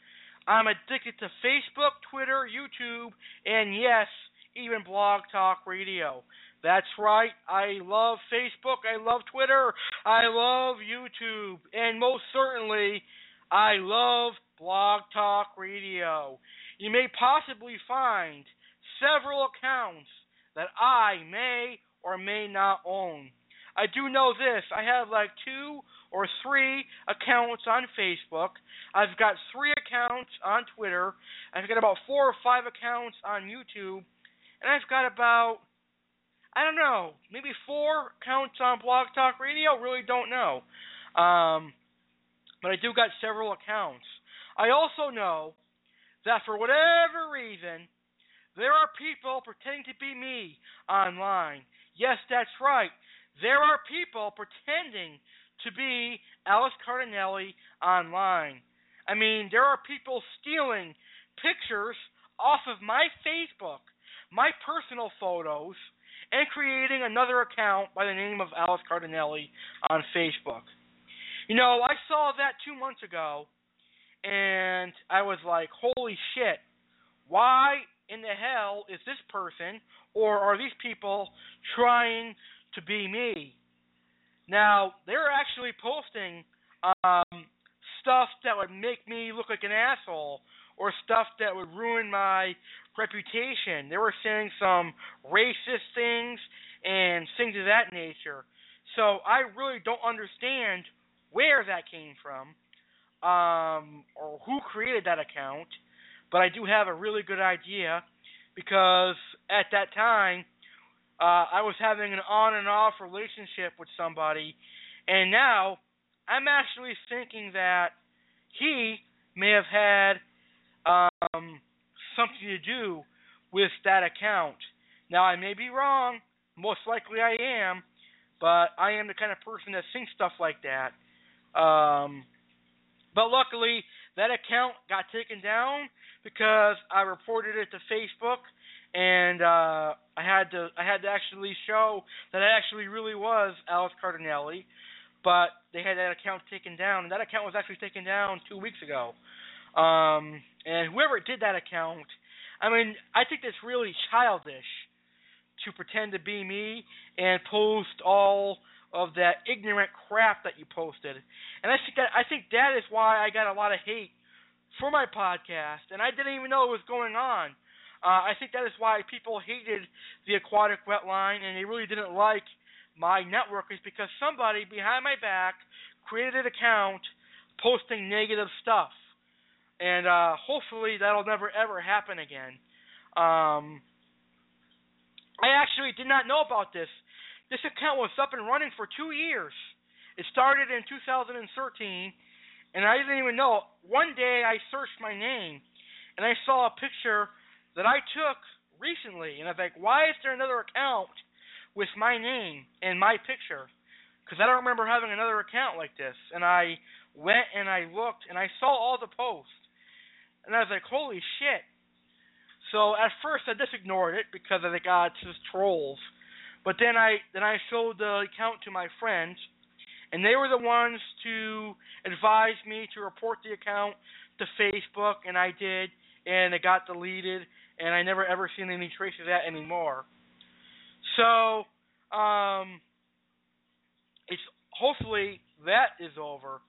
I'm addicted to Facebook, Twitter, YouTube, and yes, even Blog Talk Radio. That's right. I love Facebook. I love Twitter. I love YouTube. And most certainly, I love Blog Talk Radio. You may possibly find several accounts that I may or may not own. I do know this. I have like two or three accounts on Facebook. I've got three accounts on Twitter. I've got about four or five accounts on YouTube. And I've got about, I don't know, maybe four accounts on Blog Talk Radio. Really don't know. Um, but I do got several accounts. I also know that for whatever reason, there are people pretending to be me online. Yes, that's right. There are people pretending to be Alex Cardinale online. I mean, there are people stealing pictures off of my Facebook, my personal photos, and creating another account by the name of Alex Cardinale on Facebook. You know, I saw that two months ago and I was like, holy shit, why in the hell is this person or are these people trying to be me? Now, they're actually posting um, stuff that would make me look like an asshole or stuff that would ruin my reputation. They were saying some racist things and things of that nature. So I really don't understand where that came from um, or who created that account, but I do have a really good idea because at that time uh, I was having an on and off relationship with somebody, and now I'm actually thinking that he may have had um, something to do with that account. Now I may be wrong, most likely I am, but I am the kind of person that thinks stuff like that. Um, but luckily, that account got taken down because I reported it to Facebook, and uh, I had to I had to actually show that I actually really was Alex Cardinale, but they had that account taken down, and that account was actually taken down two weeks ago. Um, and whoever did that account, I mean, I think that's really childish to pretend to be me and post all of that ignorant crap that you posted. And I think that I think that is why I got a lot of hate for my podcast, and I didn't even know it was going on. Uh, I think that is why people hated the aquatic wetline, and they really didn't like my network, is because somebody behind my back created an account posting negative stuff, and uh, hopefully that'll never ever happen again. Um, I actually did not know about this. This account was up and running for two years. It started in 2013, and I didn't even know. One day I searched my name, and I saw a picture that I took recently, and I was like, why is there another account with my name and my picture? Because I don't remember having another account like this. And I went and I looked and I saw all the posts, and I was like, holy shit. So at first I just ignored it because I think, ah, it's just trolls. But then I then I showed the account to my friends, and they were the ones to advise me to report the account to Facebook, and I did, and it got deleted, and I never ever seen any trace of that anymore. So, um, it's hopefully that is over,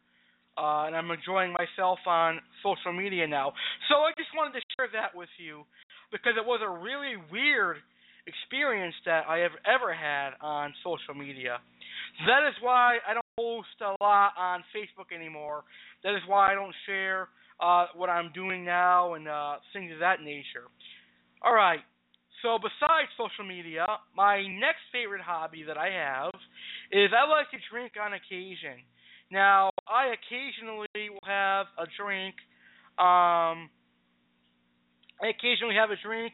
uh, and I'm enjoying myself on social media now. So I just wanted to share that with you because it was a really weird experience that I have ever had on social media. That is why I don't post a lot on Facebook anymore. That is why I don't share uh, what I'm doing now and uh, things of that nature. All right. So besides social media, my next favorite hobby that I have is I like to drink on occasion. Now, I occasionally will have a drink. Um, I occasionally have a drink,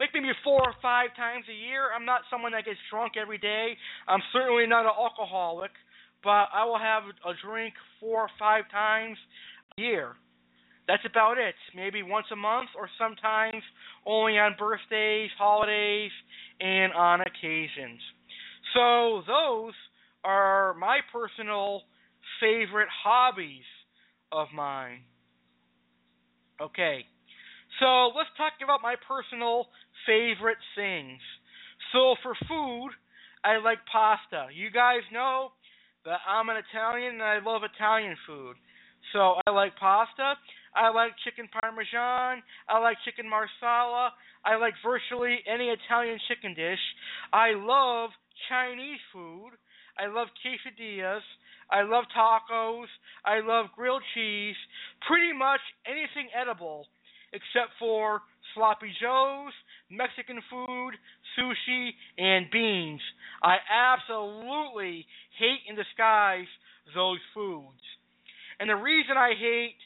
like maybe four or five times a year. I'm not someone that gets drunk every day. I'm certainly not an alcoholic, but I will have a drink four or five times a year. That's about it. Maybe once a month or sometimes only on birthdays, holidays, and on occasions. So those are my personal favorite hobbies of mine. Okay. So let's talk about my personal favorite things. So for food, I like pasta. You guys know that I'm an Italian and I love Italian food. So I like pasta. I like chicken parmesan. I like chicken marsala. I like virtually any Italian chicken dish. I love Chinese food. I love quesadillas. I love tacos. I love grilled cheese. Pretty much anything edible except for sloppy joes, Mexican food, sushi, and beans. I absolutely hate and despise those foods. And the reason I hate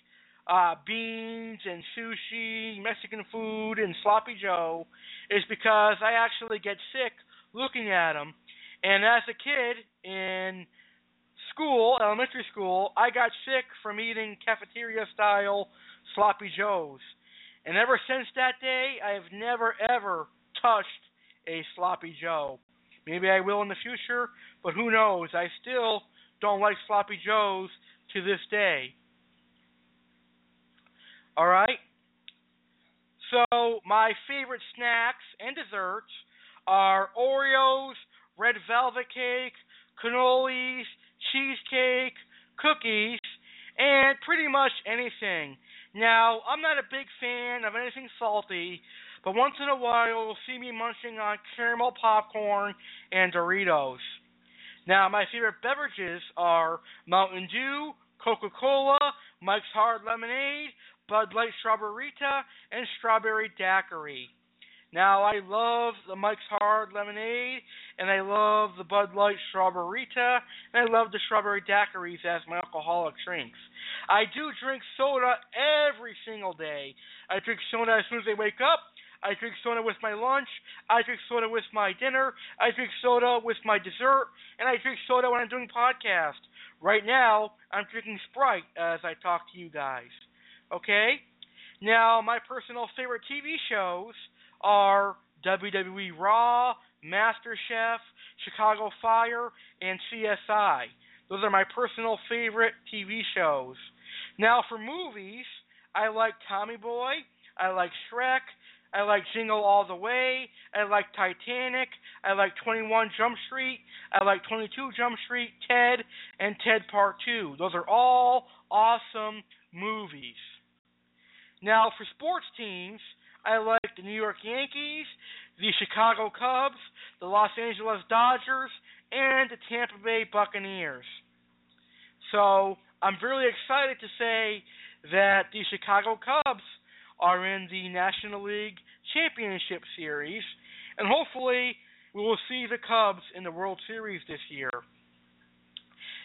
uh, beans and sushi, Mexican food, and sloppy Joe is because I actually get sick looking at them. And as a kid in school, elementary school, I got sick from eating cafeteria style sloppy joes. And ever since that day, I have never ever touched a sloppy joe. Maybe I will in the future, but who knows? I still don't like sloppy joes to this day. All right. So my favorite snacks and desserts are Oreos, red velvet cake, cannolis, cheesecake, cookies, and pretty much anything. Now, I'm not a big fan of anything salty, but once in a while you'll see me munching on caramel popcorn and Doritos. Now, my favorite beverages are Mountain Dew, Coca Cola, Mike's Hard Lemonade, Bud Light Straw-Ber-Rita, and Strawberry Daiquiri. Now, I love the Mike's Hard Lemonade, and I love the Bud Light Straw-Ber-Rita, and I love the Strawberry Daiquiris as my alcoholic drinks. I do drink soda every single day. I drink soda as soon as I wake up. I drink soda with my lunch. I drink soda with my dinner. I drink soda with my dessert. And I drink soda when I'm doing podcasts. Right now, I'm drinking Sprite as I talk to you guys. Okay? Now, my personal favorite TV shows are WWE Raw, MasterChef, Chicago Fire, and CSI. Those are my personal favorite TV shows. Now for movies, I like Tommy Boy, I like Shrek, I like Jingle All the Way, I like Titanic, I like 21 Jump Street, I like 22 Jump Street, Ted, and Ted Part 2. Those are all awesome movies. Now for sports teams, I like the New York Yankees, the Chicago Cubs, the Los Angeles Dodgers, and the Tampa Bay Buccaneers. So I'm really excited to say that the Chicago Cubs are in the National League Championship Series, and hopefully we will see the Cubs in the World Series this year.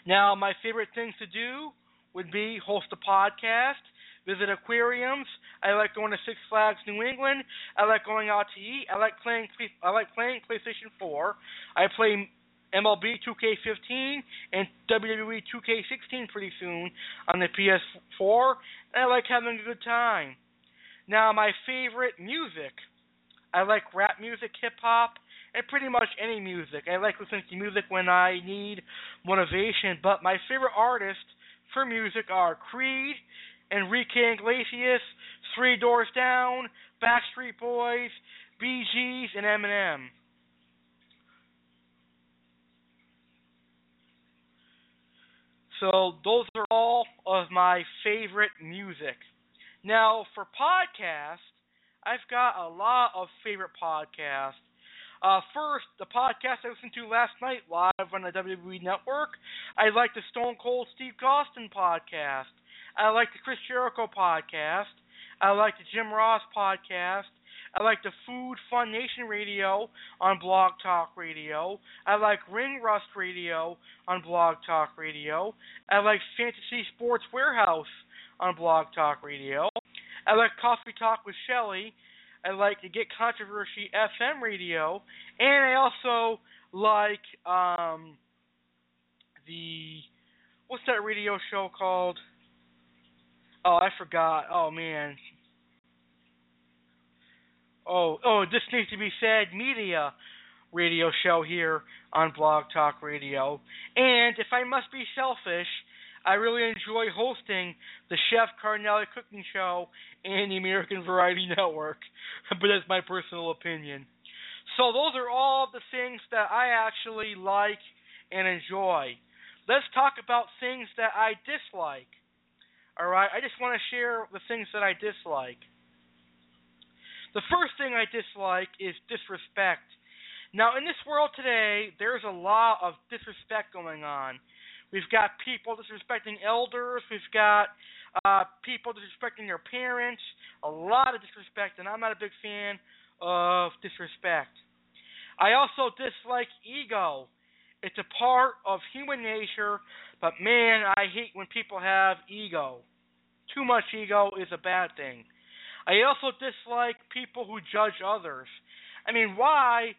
Now, my favorite things to do would be host a podcast, visit aquariums. I like going to Six Flags New England. I like going out to eat. I like playing. I like playing PlayStation 4. I play MLB 2K15 and WWE 2K16 pretty soon on the PS4, and I like having a good time. Now, my favorite music. I like rap music, hip hop, and pretty much any music. I like listening to music when I need motivation, but my favorite artists for music are Creed, Enrique Iglesias, Three Doors Down, Backstreet Boys, Bee Gees, and Eminem. So those are all of my favorite music. Now for podcasts, I've got a lot of favorite podcasts. Uh, first, the podcast I listened to last night live on the WWE Network. I like the Stone Cold Steve Austin podcast. I like the Chris Jericho podcast. I like the Jim Ross podcast. I like the Food Fun Nation Radio on Blog Talk Radio. I like Ring Rust Radio on Blog Talk Radio. I like Fantasy Sports Warehouse on Blog Talk Radio. I like Coffee Talk with Shelly. I like the Get Controversy FM radio, and I also like um, the what's that radio show called? Oh, I forgot. Oh man, oh, oh, this needs to be said, media radio show here on Blog Talk Radio. And if I must be selfish, I really enjoy hosting the Chef Carnelli Cooking Show and the American Variety Network, [laughs] but that's my personal opinion. So those are all the things that I actually like and enjoy. Let's talk about things that I dislike. All right, I just want to share the things that I dislike. The first thing I dislike is disrespect. Now, in this world today, there's a lot of disrespect going on. We've got people disrespecting elders. We've got uh, people disrespecting their parents. A lot of disrespect, and I'm not a big fan of disrespect. I also dislike ego. It's a part of human nature, but man, I hate when people have ego. Too much ego is a bad thing. I also dislike people who judge others. I mean, why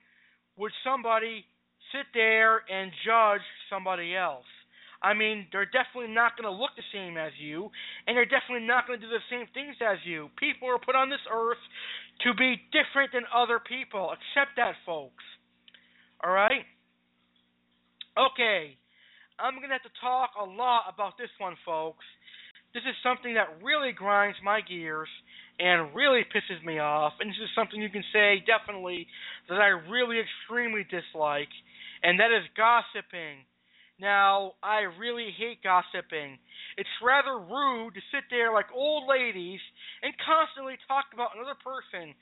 would somebody sit there and judge somebody else? I mean, they're definitely not going to look the same as you, and they're definitely not going to do the same things as you. People are put on this earth to be different than other people. Accept that, folks. All right? Okay. I'm going to have to talk a lot about this one, folks. This is something that really grinds my gears and really pisses me off. And this is something you can say definitely that I really extremely dislike, and that is gossiping. Now, I really hate gossiping. It's rather rude to sit there like old ladies and constantly talk about another person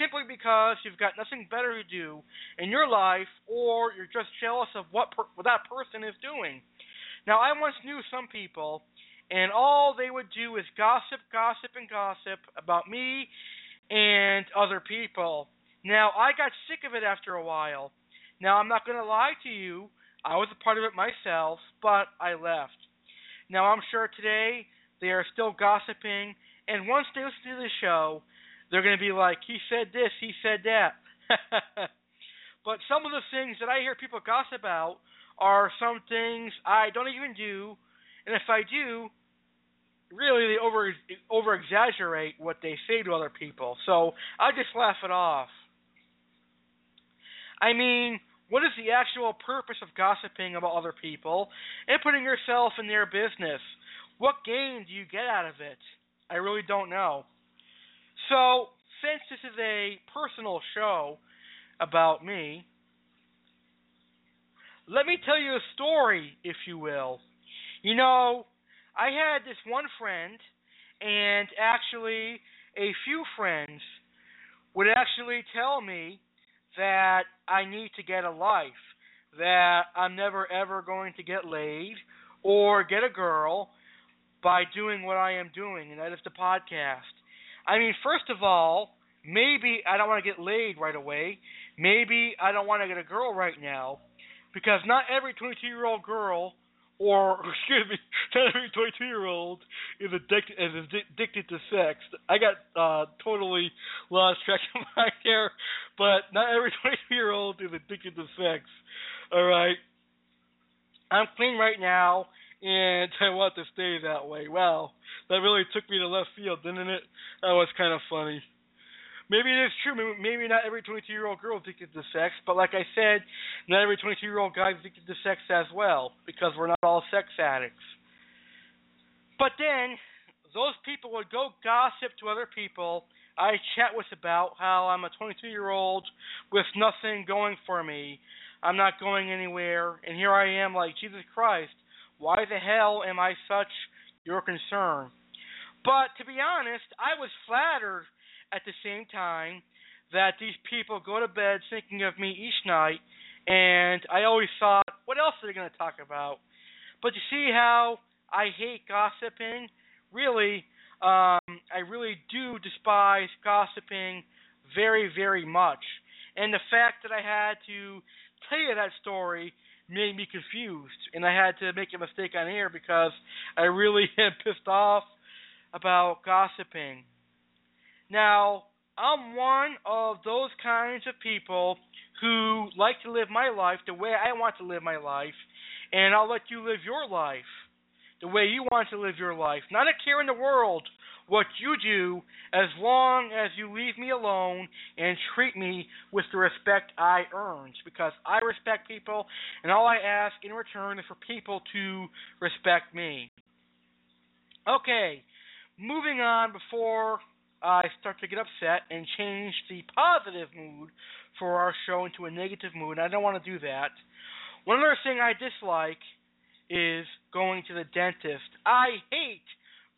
simply because you've got nothing better to do in your life or you're just jealous of what, per- what that person is doing. Now, I once knew some people and all they would do is gossip, gossip, and gossip about me and other people. Now, I got sick of it after a while. Now, I'm not going to lie to you, I was a part of it myself, but I left. Now, I'm sure today they are still gossiping, and once they listen to the show, they're going to be like, he said this, he said that. [laughs] but some of the things that I hear people gossip about are some things I don't even do, and if I do, really they over over exaggerate what they say to other people. So I just laugh it off. I mean, what is the actual purpose of gossiping about other people and putting yourself in their business? What gain do you get out of it? I really don't know. So, since this is a personal show about me, let me tell you a story, if you will. You know, I had this one friend, and actually a few friends would actually tell me that I need to get a life, that I'm never ever going to get laid or get a girl by doing what I am doing, and that is the podcast. I mean, first of all, maybe I don't want to get laid right away. Maybe I don't want to get a girl right now, because not every 22 year old girl or [laughs] excuse me, not every 22 year old is addicted is addicted to sex. I got uh totally lost track of [laughs] my hair, but not every 22 year old is addicted to sex. All right, I'm clean right now, and [laughs] I want to stay that way. Wow, that really took me to left field, didn't it? That was kind of funny. Maybe it is true. Maybe not every 22 year old girl is addicted to sex, but like I said, not every 22 year old guy is addicted to sex as well, because we're not all sex addicts. But then, those people would go gossip to other people I chat with about how I'm a 22 year old with nothing going for me. I'm not going anywhere, and here I am like, Jesus Christ, why the hell am I such your concern? But to be honest, I was flattered at the same time that these people go to bed thinking of me each night, and I always thought, what else are they going to talk about? But you see how I hate gossiping? Really, um, I really do despise gossiping very, very much. And the fact that I had to tell you that story made me confused, and I had to make a mistake on air because I really [laughs] am pissed off about gossiping. Now, I'm one of those kinds of people who like to live my life the way I want to live my life, and I'll let you live your life the way you want to live your life. Not a care in the world what you do as long as you leave me alone and treat me with the respect I earned because I respect people and all I ask in return is for people to respect me. Okay, moving on before I start to get upset and change the positive mood for our show into a negative mood. I don't want to do that. One other thing I dislike is going to the dentist. I hate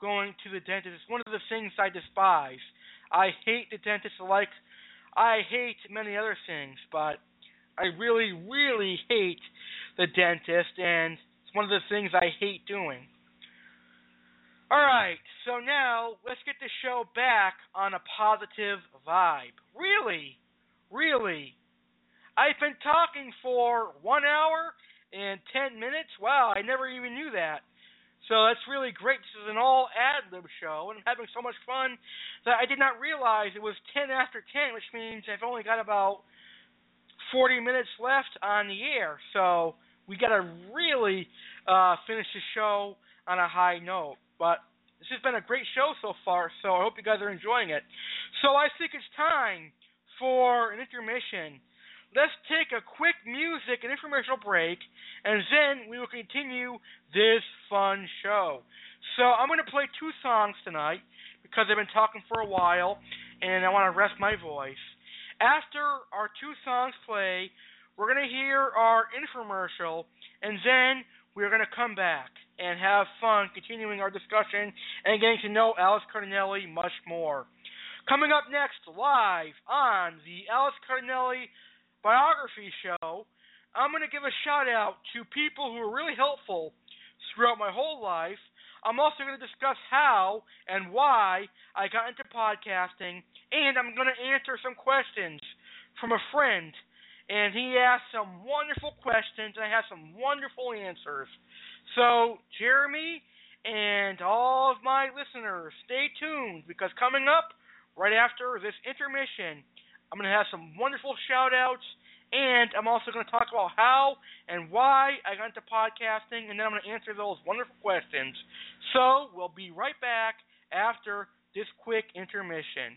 going to the dentist. It's one of the things I despise. I hate the dentist like I hate many other things, but I really, really hate the dentist, and it's one of the things I hate doing. All right, so now let's get the show back on a positive vibe. Really, really. I've been talking for one hour and ten minutes. Wow, I never even knew that. So that's really great. This is an all ad lib show, and I'm having so much fun that I did not realize it was 10 after 10, which means I've only got about 40 minutes left on the air. So we got to really uh, finish the show on a high note. But this has been a great show so far, so I hope you guys are enjoying it. So I think it's time for an intermission. Let's take a quick music and informational break, and then we will continue this fun show. So I'm going to play two songs tonight because I've been talking for a while, and I want to rest my voice. After our two songs play, we're going to hear our infomercial, and then we're going to come back and have fun continuing our discussion and getting to know Alex Cardinale much more. Coming up next, live on the Alex Cardinale Biography Show, I'm going to give a shout out to people who were really helpful throughout my whole life. I'm also going to discuss how and why I got into podcasting, and I'm going to answer some questions from a friend and he asked some wonderful questions, and I have some wonderful answers. So, Jeremy and all of my listeners, stay tuned because coming up right after this intermission, I'm going to have some wonderful shout outs, and I'm also going to talk about how and why I got into podcasting, and then I'm going to answer those wonderful questions. So, we'll be right back after this quick intermission.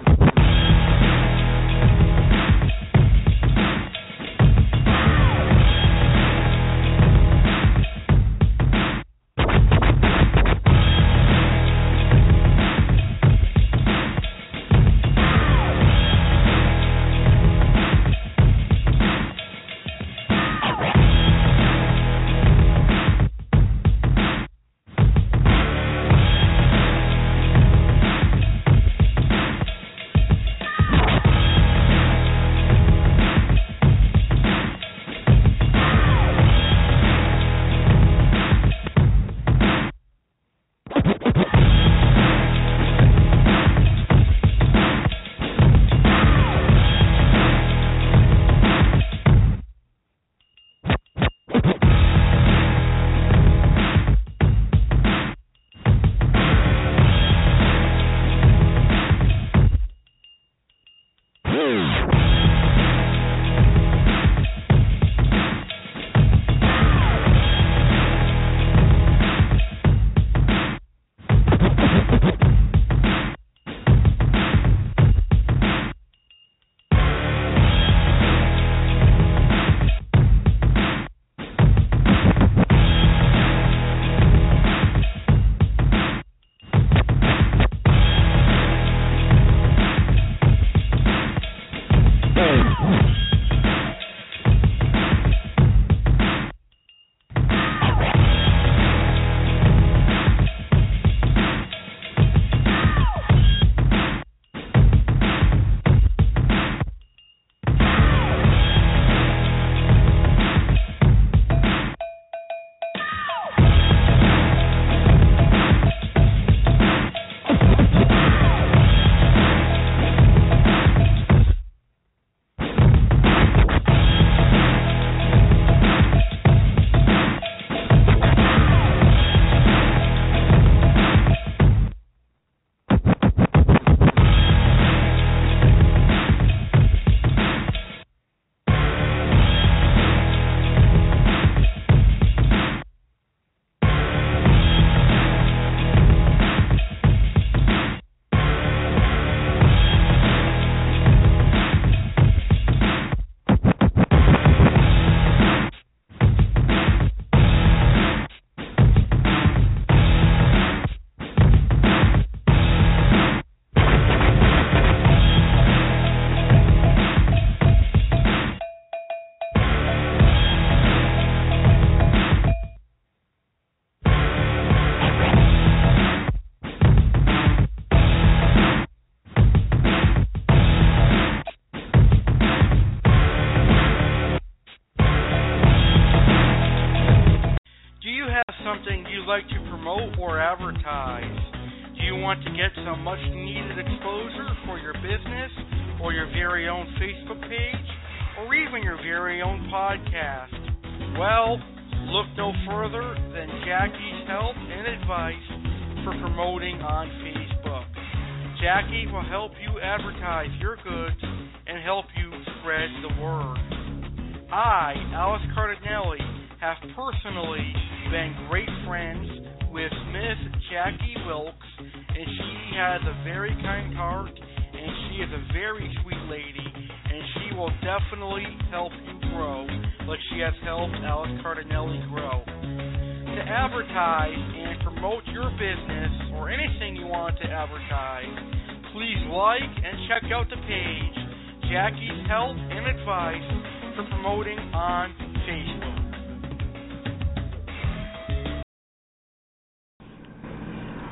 Or advertise? Do you want to get some much needed exposure for your business or your very own Facebook page or even your very own podcast? Well, look no further than Jackie's help and advice for promoting on Facebook. Jackie will help you advertise your goods and help you spread the word. I, Alex Cardinale, have personally been great friends with Miss Jackie Wilkes, and she has a very kind heart, and she is a very sweet lady, and she will definitely help you grow like she has helped Alex Cardinale grow. To advertise and promote your business or anything you want to advertise, please like and check out the page Jackie's Help and Advice for Promoting on Facebook.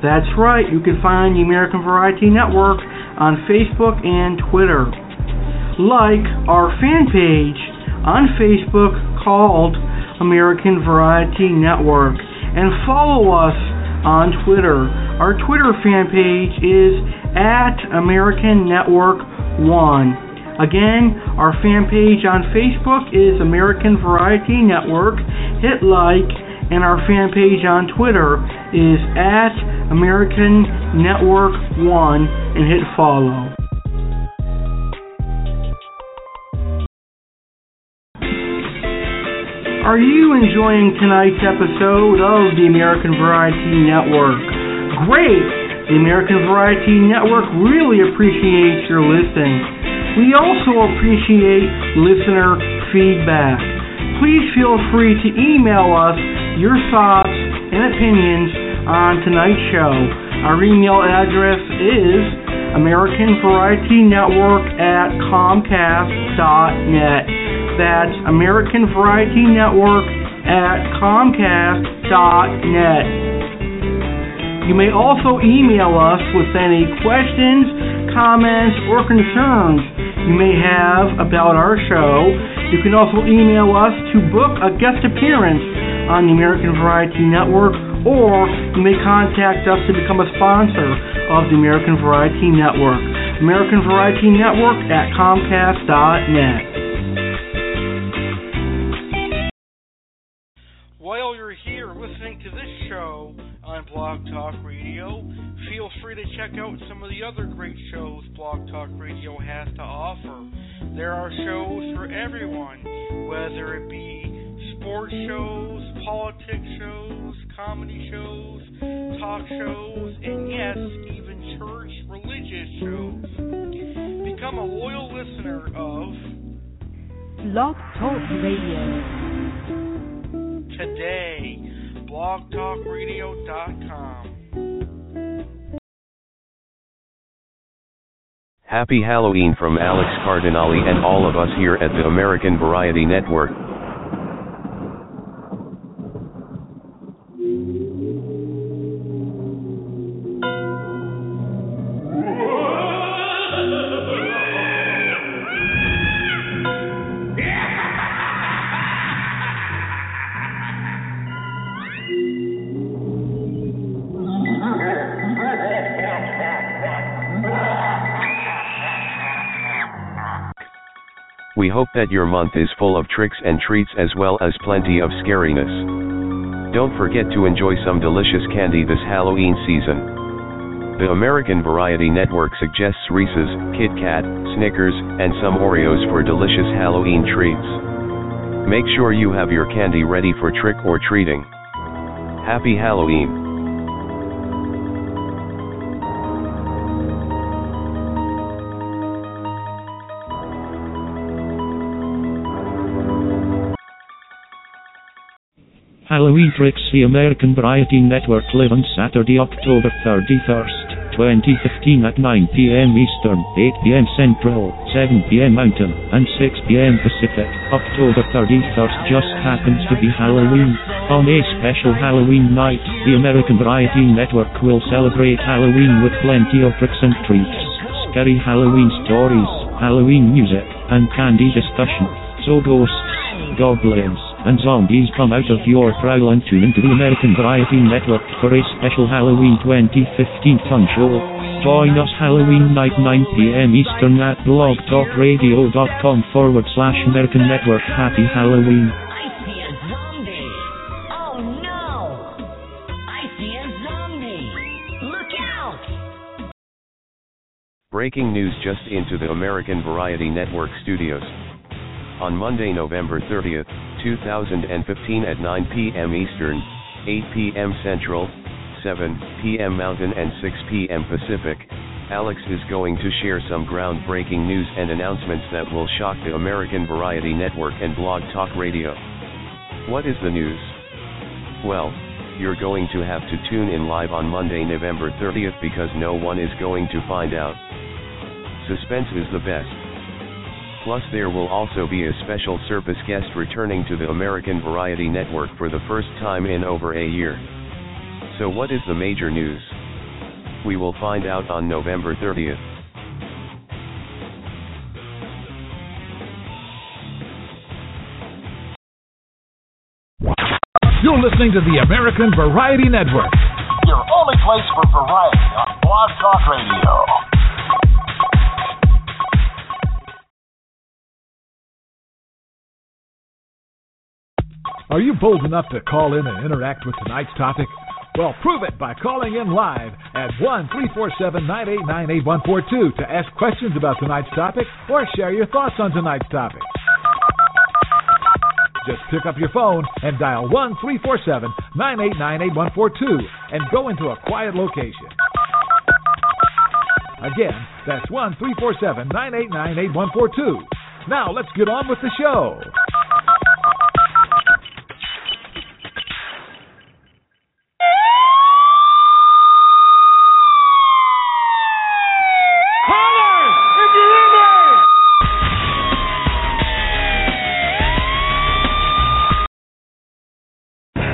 That's right, you can find the American Variety Network on Facebook and Twitter. Like our fan page on Facebook called American Variety Network and follow us on Twitter. Our Twitter fan page is at American Network 1. Again, our fan page on Facebook is American Variety Network. Hit like, and our fan page on Twitter is at American Network 1 and hit follow. Are you enjoying tonight's episode of the American Variety Network? Great! The American Variety Network really appreciates your listening. We also appreciate listener feedback. Please feel free to email us your thoughts and opinions on tonight's show. Our email address is American Variety Network at Comcast.net. That's American Variety Network at Comcast.net. You may also email us with any questions, comments, or concerns you may have about our show. You can also email us to book a guest appearance on the American Variety Network, or you may contact us to become a sponsor of the American Variety Network. American Variety Network at Comcast.net. While you're here listening to this show on Blog Talk Radio, feel free to check out some of the other great shows Blog Talk Radio has to offer. There are shows for everyone, whether it be sports shows, politics shows, comedy shows, talk shows, and yes, even church religious shows. Become a loyal listener of Blog Talk Radio today. blogtalkradio.com. Happy Halloween from Alex Cardinale and all of us here at the American Variety Network. Hope that your month is full of tricks and treats as well as plenty of scariness. Don't forget to enjoy some delicious candy this Halloween season. The American Variety Network suggests Reese's, Kit Kat, Snickers, and some Oreos for delicious Halloween treats. Make sure you have your candy ready for trick or treating. Happy Halloween! Halloween Tricks The American Variety Network live on Saturday, October 31st. 2015 at 9 p.m. Eastern, 8 p.m. Central, 7 p.m. Mountain, and 6 p.m. Pacific. October 31st just happens to be Halloween. On a special Halloween night, the American Variety Network will celebrate Halloween with plenty of tricks and treats, scary Halloween stories, Halloween music, and candy discussion. So ghosts, goblins, and zombies come out of your prowl and tune into the American Variety Network for a special Halloween 2015 fun show. Join us Halloween night 9 p.m. Eastern at blogtalkradio.com forward slash American Network. Happy Halloween. I see a zombie. Oh no! I see a zombie! Look out! Breaking news just into the American Variety Network studios. On Monday, November 30th, 2015 at 9 p.m. Eastern, 8 p.m. Central, 7 p.m. Mountain and 6 p.m. Pacific, Alex is going to share some groundbreaking news and announcements that will shock the American Variety Network and Blog Talk Radio. What is the news? Well, you're going to have to tune in live on Monday, November 30th because no one is going to find out. Suspense is the best. Plus there will also be a special service guest returning to the American Variety Network for the first time in over a year. So what is the major news? We will find out on November 30th. You're listening to the American Variety Network. Your only place for variety on Blog Talk Radio. Are you bold enough to call in and interact with tonight's topic? Well, prove it by calling in live at 1 347 989 8142 to ask questions about tonight's topic or share your thoughts on tonight's topic. Just pick up your phone and dial 1 347 989 8142 and go into a quiet location. Again, that's 1 347 989 8142. Now let's get on with the show.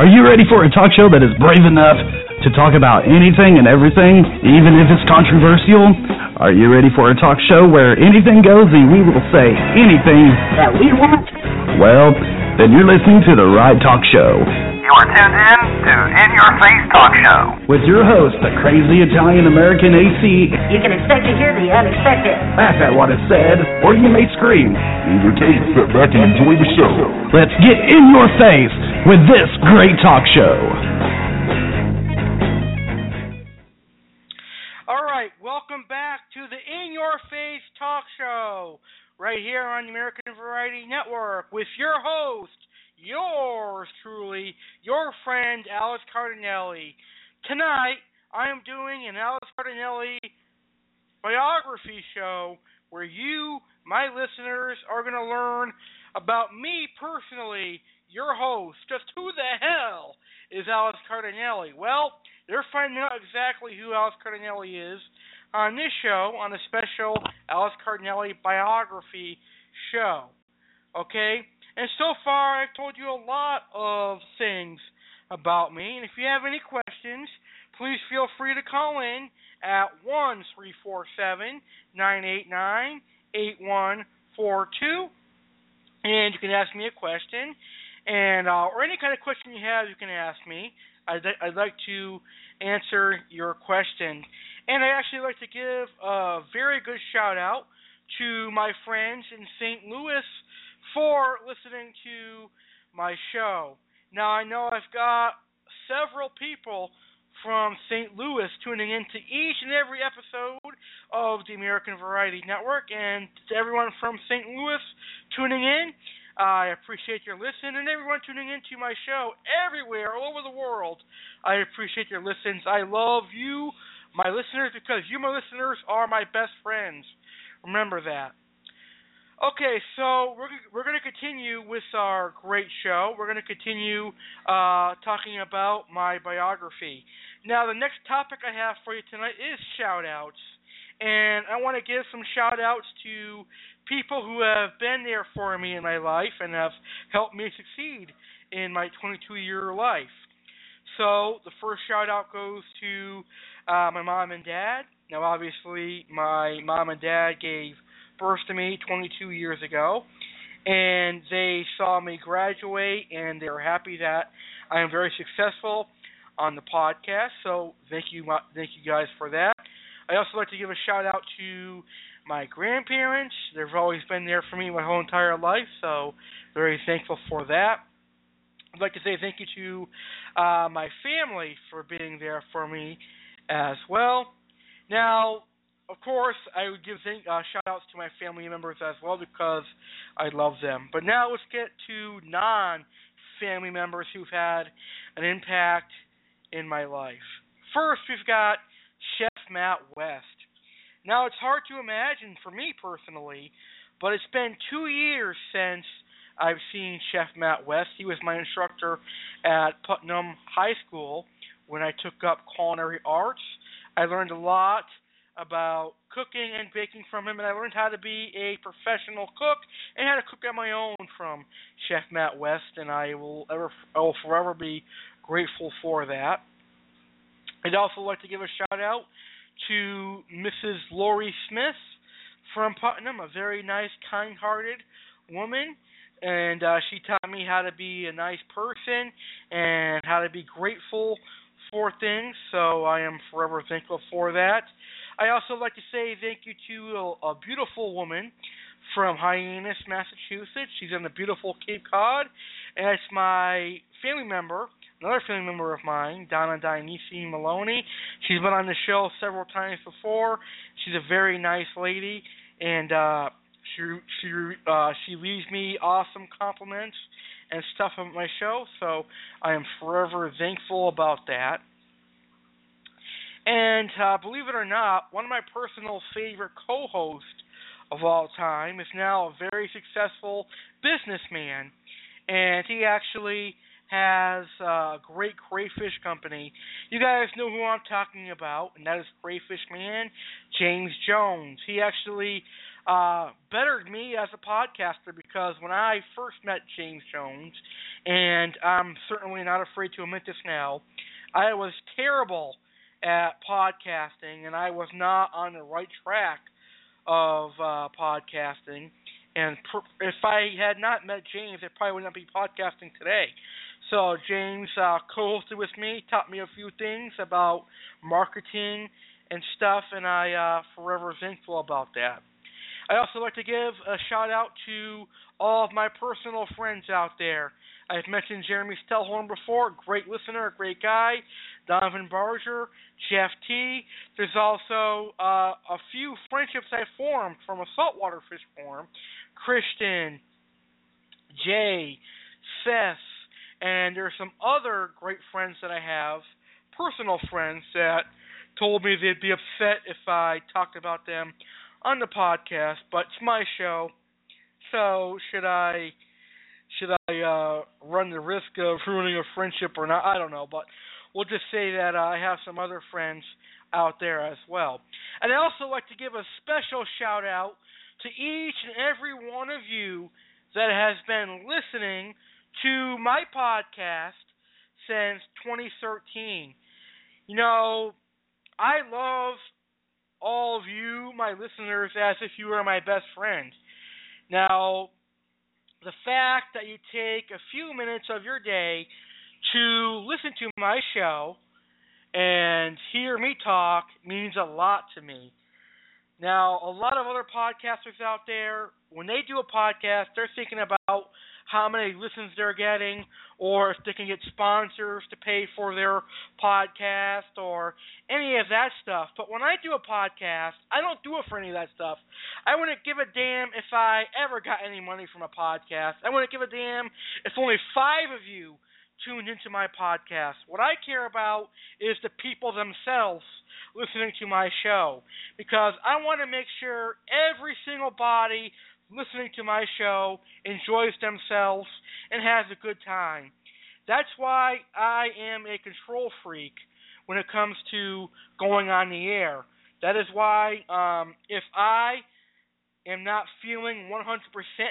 Are you ready for a talk show that is brave enough to talk about anything and everything, even if it's controversial? Are you ready for a talk show where anything goes and we will say anything that we want? Well, then you're listening to the right talk show. You are tuned in to In Your Face Talk Show. With your host, the crazy Italian American AC. You can expect to hear the unexpected. Laugh at what is said, or you may scream. In your case, sit back and enjoy the show. Let's get in your face with this great talk show. All right, welcome back to the In Your Face Talk Show, right here on the American Variety Network with your host, yours truly, your friend Alex Cardinale. Tonight, I am doing an Alex Cardinale biography show where you, my listeners, are going to learn about me personally, your host. Just who the hell is Alex Cardinale? Well, they're finding out exactly who Alex Cardinale is on this show, on a special Alex Cardinale biography show. Okay? And so far, I've told you a lot of things about me. And if you have any questions, please feel free to call in at 1 347 989 8142. And you can ask me a question. And uh, or any kind of question you have, you can ask me. I'd, I'd like to answer your question. And I actually like to give a very good shout out to my friends in St. Louis for listening to my show. Now, I know I've got several people from St. Louis tuning in to each and every episode of the American Variety Network, and to everyone from St. Louis tuning in, I appreciate your listen, and everyone tuning into my show everywhere, all over the world. I appreciate your listens. I love you, my listeners, because you, my listeners, are my best friends. Remember that. Okay, so we're we're going to continue with our great show. We're going to continue uh, talking about my biography. Now, the next topic I have for you tonight is shout outs. And I want to give some shout outs to people who have been there for me in my life and have helped me succeed in my 22 year life. So, the first shout out goes to uh, my mom and dad. Now, obviously, my mom and dad gave birth to me 22 years ago, and they saw me graduate, and they were happy that I am very successful on the podcast. So thank you, thank you guys for that. I also like to give a shout out to my grandparents. They've always been there for me my whole entire life, so very thankful for that. I'd like to say thank you to uh, my family for being there for me as well. Now, of course, I would give uh, shout outs to my family members as well because I love them. But now let's get to non family members who've had an impact in my life. First, we've got Chef Matt West. Now, it's hard to imagine for me personally, but it's been two years since I've seen Chef Matt West. He was my instructor at Putnam High School when I took up culinary arts. I learned a lot about cooking and baking from him, and I learned how to be a professional cook and how to cook on my own from Chef Matt West, and I will ever, I will forever be grateful for that. I'd also like to give a shout out to Mrs. Lori Smith from Putnam, a very nice, kind-hearted woman, and uh, she taught me how to be a nice person and how to be grateful for things. So I am forever thankful for that. I also like to say thank you to a, a beautiful woman from Hyannis, Massachusetts. She's in the beautiful Cape Cod, and it's my family member, another family member of mine, Donna Dionisi Maloney. She's been on the show several times before. She's a very nice lady, and uh, she she uh, she leaves me awesome compliments and stuff on my show. So I am forever thankful about that. And uh, believe it or not, one of my personal favorite co-hosts of all time is now a very successful businessman, and he actually has a great crayfish company. You guys know who I'm talking about, and that is Crayfish Man James Jones. He actually uh, bettered me as a podcaster because when I first met James Jones, and I'm certainly not afraid to admit this now, I was terrible at podcasting, and I was not on the right track of uh, podcasting. And if I had not met James, I probably would not be podcasting today. So James uh, co-hosted with me, taught me a few things about marketing and stuff, and I uh, forever thankful about that. I also like to give a shout out to all of my personal friends out there. I've mentioned Jeremy Stellhorn before, great listener, great guy. Donovan Barger, Jeff T. There's also uh, a few friendships I formed from a saltwater fish farm. Christian, Jay, Seth, and there's some other great friends that I have, personal friends that told me they'd be upset if I talked about them on the podcast, but it's my show. So should I should I uh run the risk of ruining a friendship or not? I don't know, but we'll just say that uh, I have some other friends out there as well. And I also like to give a special shout out to each and every one of you that has been listening to my podcast since 2013. You know, I love all of you, my listeners, as if you were my best friend. Now, the fact that you take a few minutes of your day to listen to my show and hear me talk means a lot to me. Now, a lot of other podcasters out there, when they do a podcast, they're thinking about how many listens they're getting, or if they can get sponsors to pay for their podcast, or any of that stuff. But when I do a podcast, I don't do it for any of that stuff. I wouldn't give a damn if I ever got any money from a podcast. I wouldn't give a damn if only five of you tuned into my podcast. What I care about is the people themselves listening to my show because I want to make sure every single body listening to my show enjoys themselves and has a good time. That's why I am a control freak when it comes to going on the air. That is why um, if I am not feeling 100%,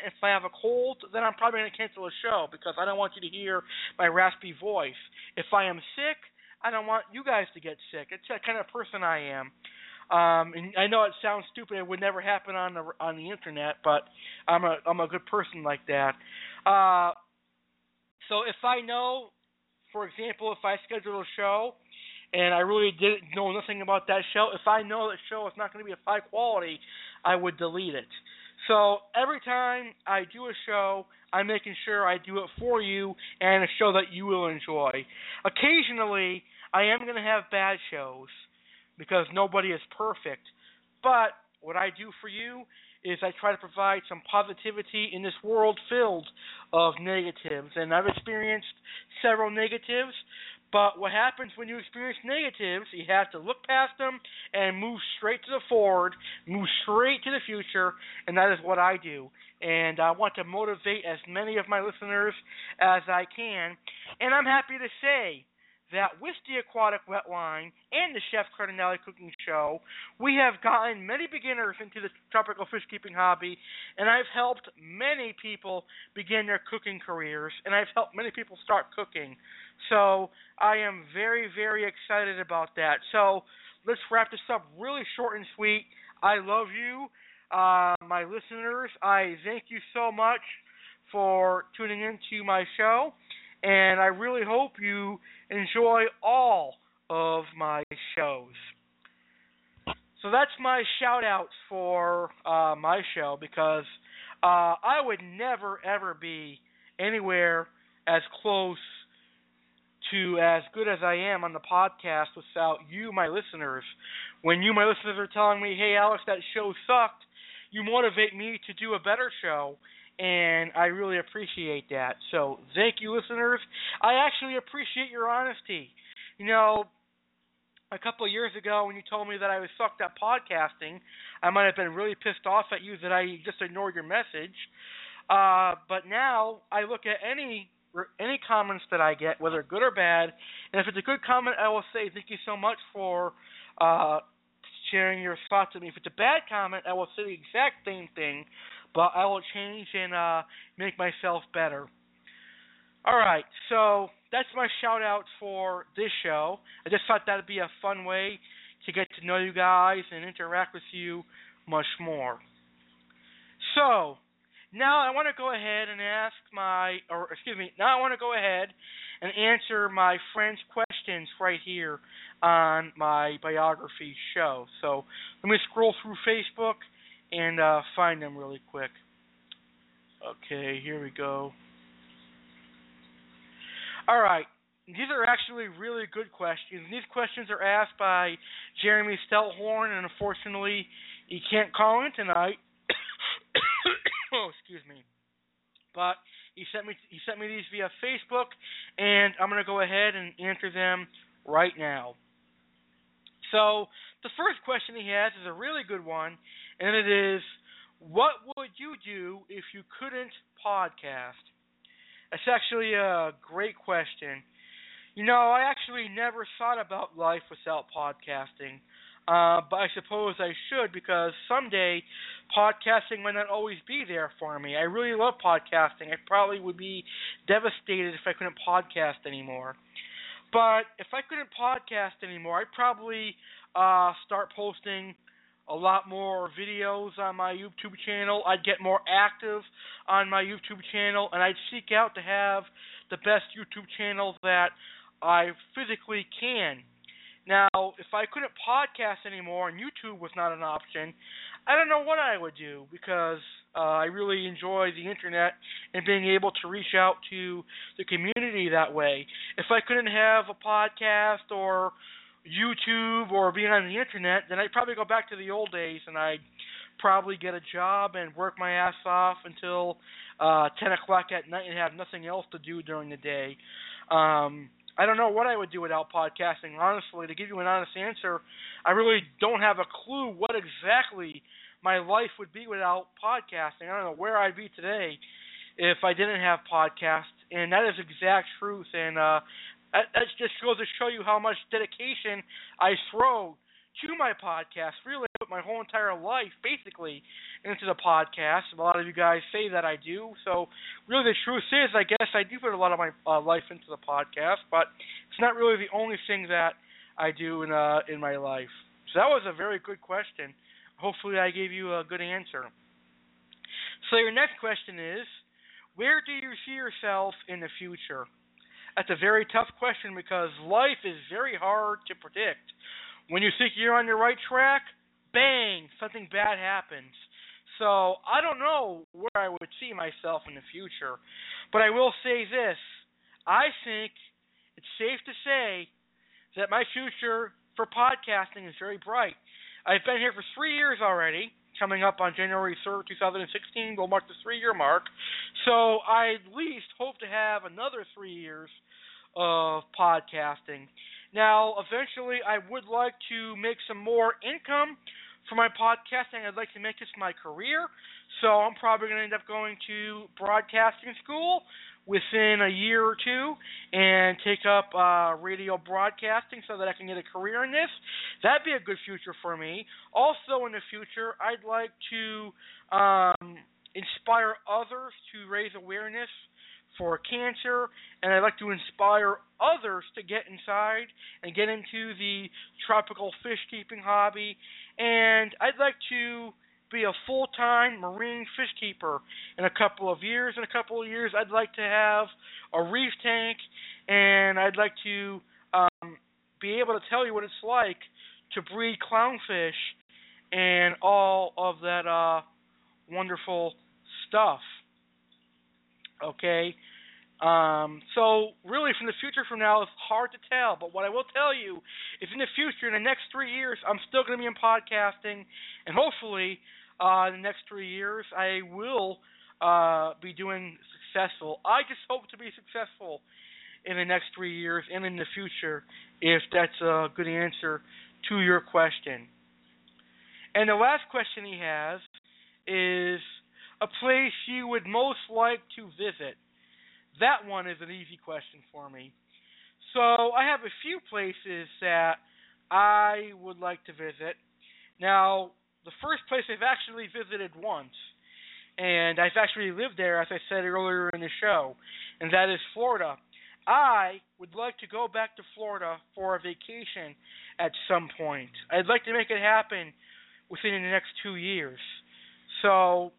if I have a cold, then I'm probably going to cancel a show because I don't want you to hear my raspy voice. If I am sick, I don't want you guys to get sick. It's the kind of person I am. Um, and I know it sounds stupid; it would never happen on the on the internet, but I'm a I'm a good person like that. Uh, so if I know, for example, if I schedule a show and I really didn't know nothing about that show, if I know that show is not going to be of high quality, I would delete it. So every time I do a show, I'm making sure I do it for you and a show that you will enjoy. Occasionally, I am going to have bad shows because nobody is perfect. But what I do for you is I try to provide some positivity in this world filled of negatives. And I've experienced several negatives, but what happens when you experience negatives, you have to look past them and move straight to the forward, move straight to the future, and that is what I do. And I want to motivate as many of my listeners as I can. And I'm happy to say that with the Aquatic Wetline and the Chef Cardinale Cooking Show, we have gotten many beginners into the tropical fish keeping hobby, and I've helped many people begin their cooking careers, and I've helped many people start cooking. So I am very, very excited about that. So let's wrap this up really short and sweet. I love you, uh, my listeners. I thank you so much for tuning into my show and I really hope you enjoy all of my shows. So that's my shout outs for uh, my show because uh, I would never ever be anywhere as close to as good as I am on the podcast without you, my listeners. When you, my listeners, are telling me, hey, Alex, that show sucked, you motivate me to do a better show and I really appreciate that. So thank you, listeners. I actually appreciate your honesty. You know, a couple of years ago when you told me that I was sucked at podcasting, I might have been really pissed off at you that I just ignored your message. Uh, but now I look at any any comments that I get, whether good or bad, and if it's a good comment, I will say thank you so much for uh, sharing your thoughts with me. If it's a bad comment, I will say the exact same thing but I will change and uh, make myself better. All right, so that's my shout out for this show. I just thought that'd be a fun way to get to know you guys and interact with you much more. So, now I want to go ahead and ask my, or excuse me, now I want to go ahead and answer my friend's questions right here on my biography show. So, let me scroll through Facebook and uh, find them really quick. Okay, here we go. All right. These are actually really good questions. These questions are asked by Jeremy Stelhorn, and unfortunately, he can't call in tonight. [coughs] excuse me. But he sent me he sent me these via Facebook, and I'm to go ahead and answer them right now. So the first question he has is a really good one, and it is what would you do if you couldn't podcast? That's actually a great question. You know, I actually never thought about life without podcasting. Uh, but I suppose I should because someday podcasting might not always be there for me. I really love podcasting. I probably would be devastated if I couldn't podcast anymore. But if I couldn't podcast anymore, I'd probably uh, start posting a lot more videos on my YouTube channel. I'd get more active on my YouTube channel, and I'd seek out to have the best YouTube channel that I physically can. Now, if I couldn't podcast anymore and YouTube was not an option, I don't know what I would do because uh, I really enjoy the internet and being able to reach out to the community that way. If I couldn't have a podcast or YouTube or being on the internet, then I'd probably go back to the old days and I'd probably get a job and work my ass off until uh, 10 o'clock at night and have nothing else to do during the day. Um, I don't know what I would do without podcasting. Honestly, to give you an honest answer, I really don't have a clue what exactly my life would be without podcasting. I don't know where I'd be today if I didn't have podcasts, and that is exact truth. And uh, that, that just goes to show you how much dedication I throw to my podcast. Really, I put my whole entire life basically into the podcast. A lot of you guys say that I do. So, really, the truth is, I guess I do put a lot of my uh, life into the podcast, but it's not really the only thing that I do in uh, in my life. So that was a very good question. Hopefully, I gave you a good answer. So your next question is, where do you see yourself in the future? That's a very tough question because life is very hard to predict. When you think you're on the right track, bang, something bad happens. So I don't know where I would see myself in the future, but I will say this: I think it's safe to say that my future for podcasting is very bright. I've been here for three years already. Coming up on January 3rd, 2016, will mark the three-year mark. So I at least hope to have another three years of podcasting. Now, eventually, I would like to make some more income for my podcasting. I'd like to make this my career. So I'm probably going to end up going to broadcasting school within a year or two and take up uh, radio broadcasting so that I can get a career in this. That'd be a good future for me. Also, in the future, I'd like to um, inspire others to raise awareness for cancer, and I'd like to inspire others to get inside and get into the tropical fish keeping hobby. And I'd like to be a full time marine fish keeper in a couple of years. In a couple of years, I'd like to have a reef tank, and I'd like to um, be able to tell you what it's like to breed clownfish and all of that uh, wonderful stuff. Okay? Um, so really, from the future from now, it's hard to tell. But what I will tell you is, in the future, in the next three years, I'm still going to be in podcasting, and hopefully, uh, in the next three years, I will uh, be doing successful. I just hope to be successful in the next three years and in the future, if that's a good answer to your question. And the last question he has is a place you would most like to visit. That one is an easy question for me. So I have a few places that I would like to visit. Now, the first place I've actually visited once, and I've actually lived there, as I said earlier in the show, and that is Florida. I would like to go back to Florida for a vacation at some point. I'd like to make it happen within the next two years. So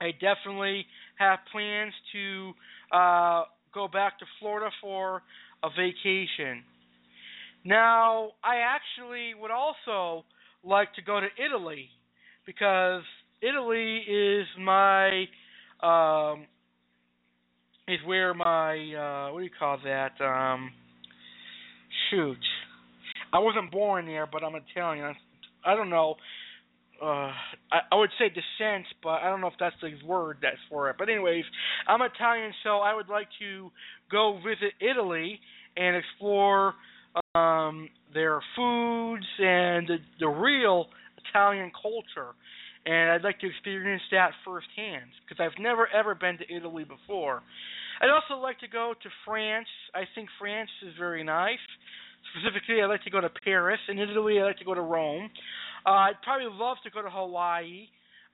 I definitely have plans to uh, go back to Florida for a vacation. Now, I actually would also like to go to Italy because Italy is my um, is where my uh, what do you call that? Um, shoot, I wasn't born there, but I'm Italian. I don't know uh I, I would say descent, but I don't know if that's the word that's for it. But anyways, I'm Italian, so I would like to go visit Italy and explore um their foods and the, the real Italian culture. And I'd like to experience that firsthand because I've never ever been to Italy before. I'd also like to go to France. I think France is very nice. Specifically, I'd like to go to Paris. In Italy, I'd like to go to Rome. Uh, I'd probably love to go to Hawaii.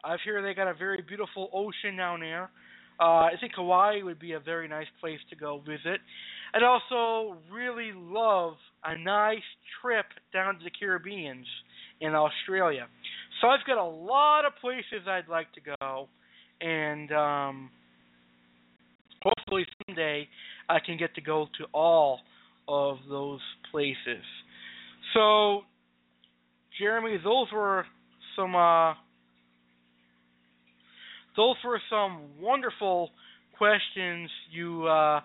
I've heard they got a very beautiful ocean down there. Uh, I think Hawaii would be a very nice place to go visit. I'd also really love a nice trip down to the Caribbeans in Australia. So I've got a lot of places I'd like to go, and um, hopefully someday I can get to go to all of those places. So Jeremy, those were some uh, those were some wonderful questions you uh,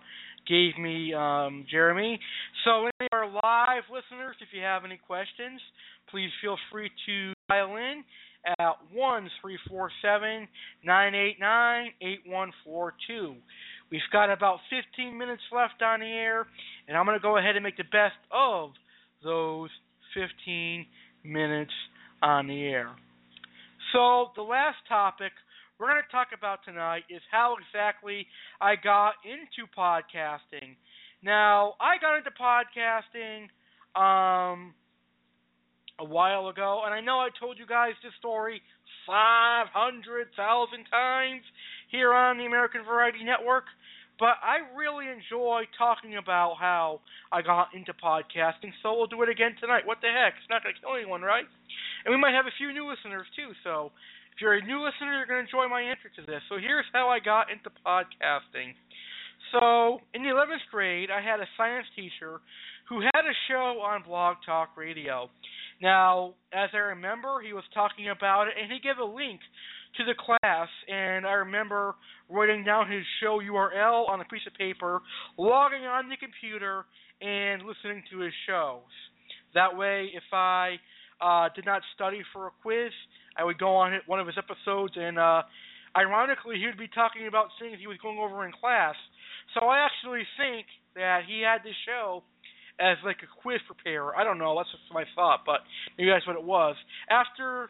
gave me, um, Jeremy. So, any of our live listeners, if you have any questions, please feel free to dial in at one three four seven nine eight nine eight one four two. We've got about 15 minutes left on the air, and I'm going to go ahead and make the best of those 15 minutes on the air. So, the last topic we're going to talk about tonight is how exactly I got into podcasting. Now, I got into podcasting um, a while ago, and I know I told you guys this story 500,000 times here on the American Variety Network, but I really enjoy talking about how I got into podcasting, so we'll do it again tonight. What the heck? It's not going to kill anyone, right? And we might have a few new listeners, too, so if you're a new listener, you're going to enjoy my answer to this. So here's how I got into podcasting. So, in the 11th grade, I had a science teacher who had a show on Blog Talk Radio. Now, as I remember, he was talking about it, and he gave a link to the class, and I remember writing down his show URL on a piece of paper, logging on the computer, and listening to his shows. That way, if I uh, did not study for a quiz, I would go on one of his episodes, and uh, ironically, he would be talking about things he was going over in class. So I actually think that he had this show as like a quiz preparer. I don't know, that's just my thought, but maybe that's what it was. After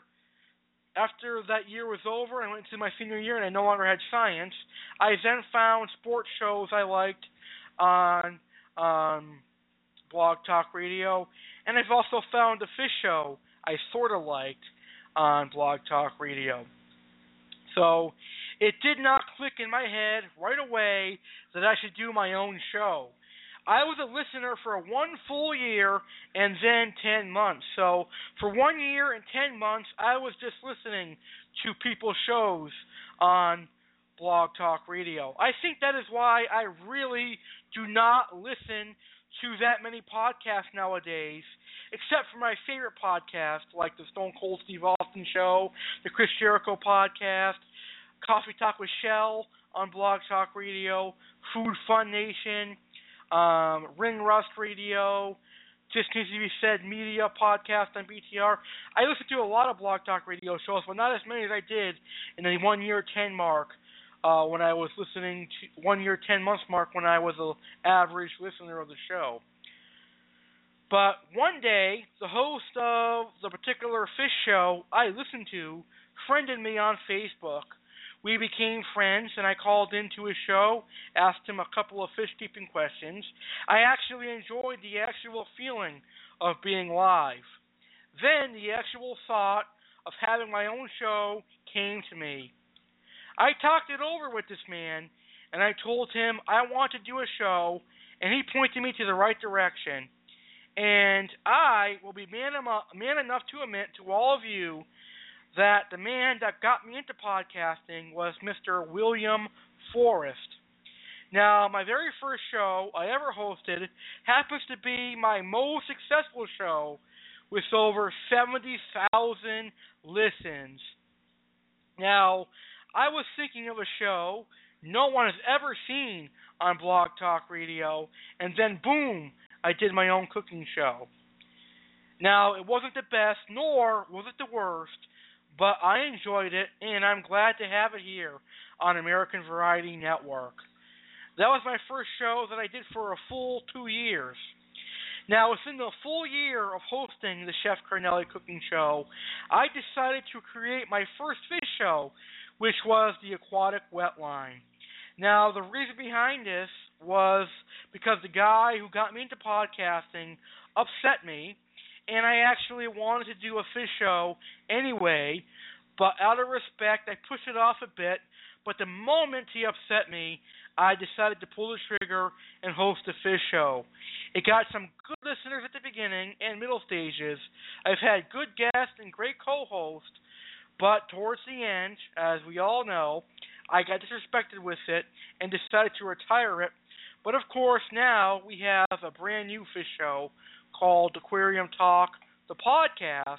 after that year was over, I went into my senior year and I no longer had science. I then found sports shows I liked on um, Blog Talk Radio, and I've also found a fish show I sort of liked on Blog Talk Radio. So it did not click in my head right away that I should do my own show. I was a listener for one full year and then 10 months. So for one year and 10 months, I was just listening to people's shows on Blog Talk Radio. I think that is why I really do not listen to that many podcasts nowadays, except for my favorite podcast, like the Stone Cold Steve Austin Show, the Chris Jericho podcast, Coffee Talk with Shell on Blog Talk Radio, Food Fun Nation, um, Ring Rust Radio, Just Needs to Be Said Media podcast on BTR. I listen to a lot of Blog Talk Radio shows, but not as many as I did in the one year ten mark. Uh, when I was listening to one year ten months mark when I was an average listener of the show. But one day, the host of the particular fish show I listened to friended me on Facebook we became friends, and I called into his show, asked him a couple of fish keeping questions. I actually enjoyed the actual feeling of being live. Then the actual thought of having my own show came to me. I talked it over with this man, and I told him I want to do a show, and he pointed me to the right direction. And I will be man, man enough to admit to all of you that the man that got me into podcasting was Mr. William Forrest. Now, my very first show I ever hosted happens to be my most successful show with over 70,000 listens. Now, I was thinking of a show no one has ever seen on Blog Talk Radio, and then boom, I did my own cooking show. Now, it wasn't the best, nor was it the worst, but I enjoyed it, and I'm glad to have it here on American Variety Network. That was my first show that I did for a full two years. Now, within the full year of hosting the Chef Cardinale Cooking Show, I decided to create my first fish show, which was the Aquatic Wetline. Now, the reason behind this was because the guy who got me into podcasting upset me and I actually wanted to do a fish show anyway, but out of respect, I pushed it off a bit. But the moment he upset me, I decided to pull the trigger and host a fish show. It got some good listeners at the beginning and middle stages. I've had good guests and great co-hosts, but towards the end, as we all know, I got disrespected with it and decided to retire it. But of course, now we have a brand new fish show called Aquarium Talk, the podcast,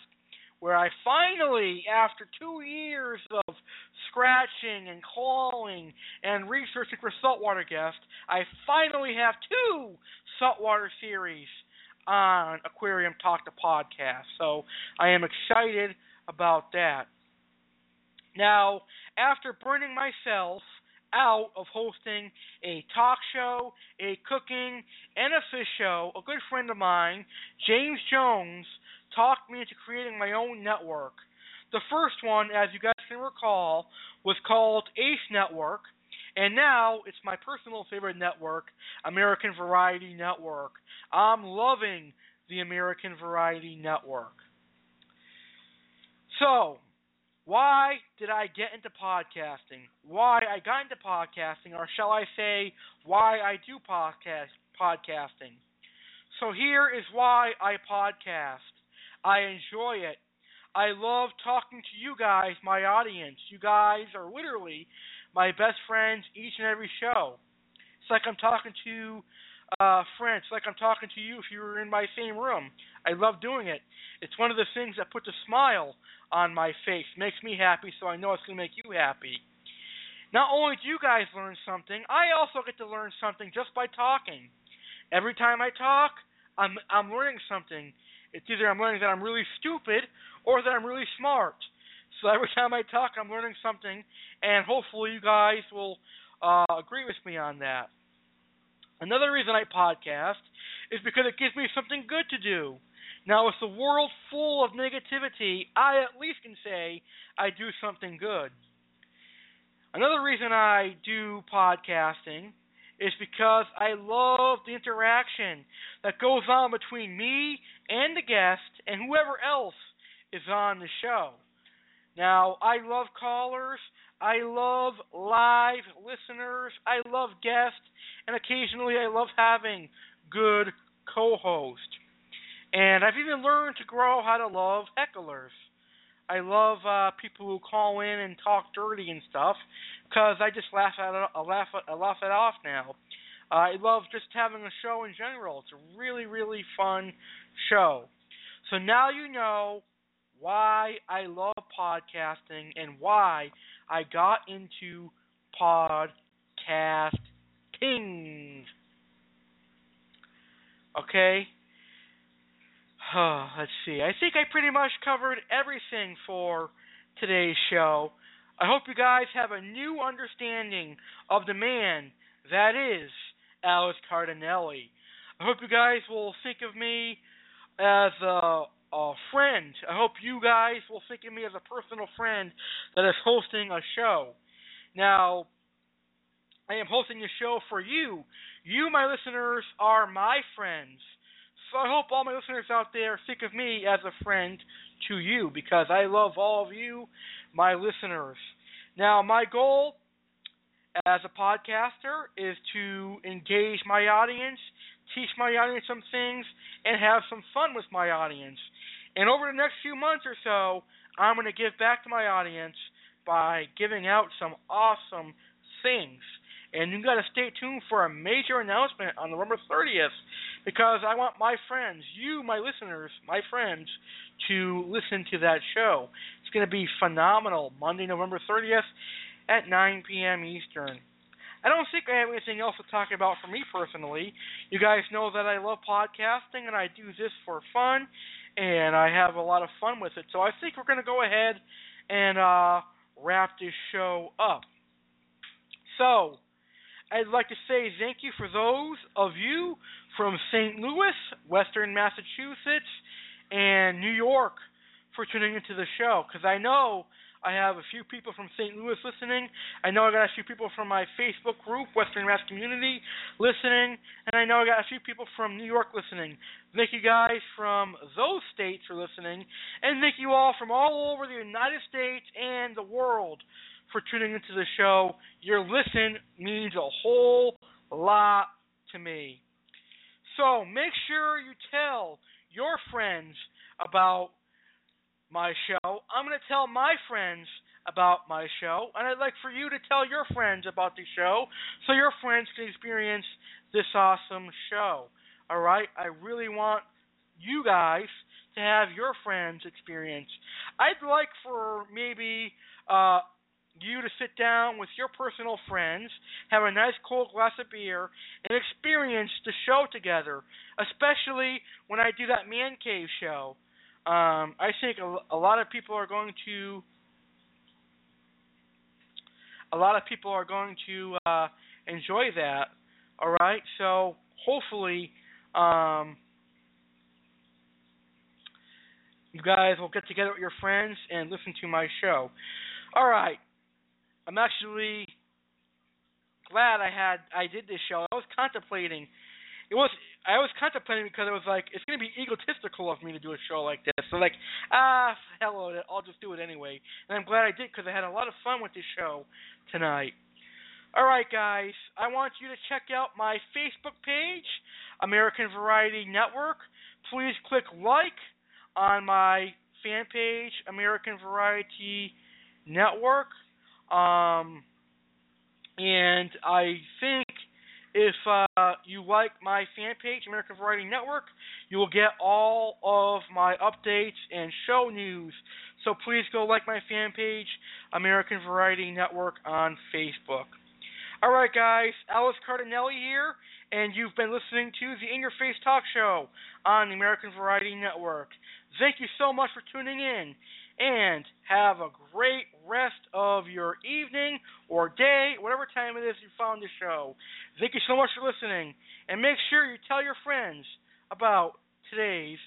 where I finally, after two years of scratching and calling and researching for saltwater guests, I finally have two saltwater series on Aquarium Talk, the podcast. So I am excited about that. Now, after burning myself out of hosting a talk show, a cooking, and a fish show, a good friend of mine, James Jones, talked me into creating my own network. The first one, as you guys can recall, was called Ace Network, And now it's my personal favorite network, American Variety Network. I'm loving the American Variety Network. So, why did I get into podcasting? Why I got into podcasting, or shall I say, why I do podcast podcasting? So here is why I podcast. I enjoy it. I love talking to you guys, my audience. You guys are literally my best friends each and every show. It's like I'm talking to uh, friends, it's like I'm talking to you if you were in my same room. I love doing it. It's one of the things that puts a smile on my face, makes me happy, so I know it's going to make you happy. Not only do you guys learn something, I also get to learn something just by talking. Every time I talk, I'm I'm learning something. It's either I'm learning that I'm really stupid or that I'm really smart. So every [laughs] time I talk, I'm learning something, and hopefully you guys will uh, agree with me on that. Another reason I podcast is because it gives me something good to do. Now, with the world full of negativity, I at least can say I do something good. Another reason I do podcasting is because I love the interaction that goes on between me and the guest and whoever else is on the show. Now, I love callers, I love live listeners, I love guests, and occasionally I love having good co hosts. And I've even learned to grow how to love hecklers. I love uh, people who call in and talk dirty and stuff because I just laugh at it, I laugh I laugh it off now. Uh, I love just having a show in general. It's a really really fun show. So now you know why I love podcasting and why I got into podcasting. Okay? Let's see. I think I pretty much covered everything for today's show. I hope you guys have a new understanding of the man that is Alex Cardinale. I hope you guys will think of me as a a friend. I hope you guys will think of me as a personal friend that is hosting a show. Now, I am hosting a show for you. You, my listeners, are my friends. So I hope all my listeners out there think of me as a friend to you because I love all of you, my listeners. Now, my goal as a podcaster is to engage my audience, teach my audience some things, and have some fun with my audience. And over the next few months or so, I'm going to give back to my audience by giving out some awesome things. And you got to stay tuned for a major announcement on November 30th because I want my friends, you, my listeners, my friends, to listen to that show. It's going to be phenomenal. Monday, November 30th at 9 p.m. Eastern. I don't think I have anything else to talk about for me personally. You guys know that I love podcasting and I do this for fun and I have a lot of fun with it. So I think we're going to go ahead and uh, wrap this show up. So I'd like to say thank you for those of you from St. Louis, Western Massachusetts, and New York for tuning into the show because I know I have a few people from St. Louis listening. I know I got a few people from my Facebook group, Western Mass Community, listening, and I know I got a few people from New York listening. Thank you guys from those states for listening, and thank you all from all over the United States and the world for tuning into the show. Your listen means a whole lot to me. So make sure you tell your friends about my show. I'm going to tell my friends about my show, and I'd like for you to tell your friends about the show so your friends can experience this awesome show. All right? I really want you guys to have your friends experience. I'd like for maybe uh, you to sit down with your personal friends, have a nice cold glass of beer, and experience the show together, especially when I do that man cave show. Um, I think a, a lot of people are going to a lot of people are going to uh, enjoy that. All right, so hopefully um, you guys will get together with your friends and listen to my show. All right, I'm actually glad I had I did this show. I was contemplating. It was I was contemplating because it was like it's going to be egotistical of me to do a show like this. So like ah hell I'll just do it anyway. And I'm glad I did because I had a lot of fun with this show tonight. All right, guys, I want you to check out my Facebook page, American Variety Network. Please click like on my fan page, American Variety Network. Um, and I think if uh, you like my fan page, American Variety Network, you will get all of my updates and show news. So please go like my fan page, American Variety Network on Facebook. All right, guys, Alex Cardinale here, and you've been listening to the In Your Face Talk Show on the American Variety Network. Thank you so much for tuning in, and have a great rest of your evening or day, whatever time it is you found the show. Thank you so much for listening, and make sure you tell your friends about today's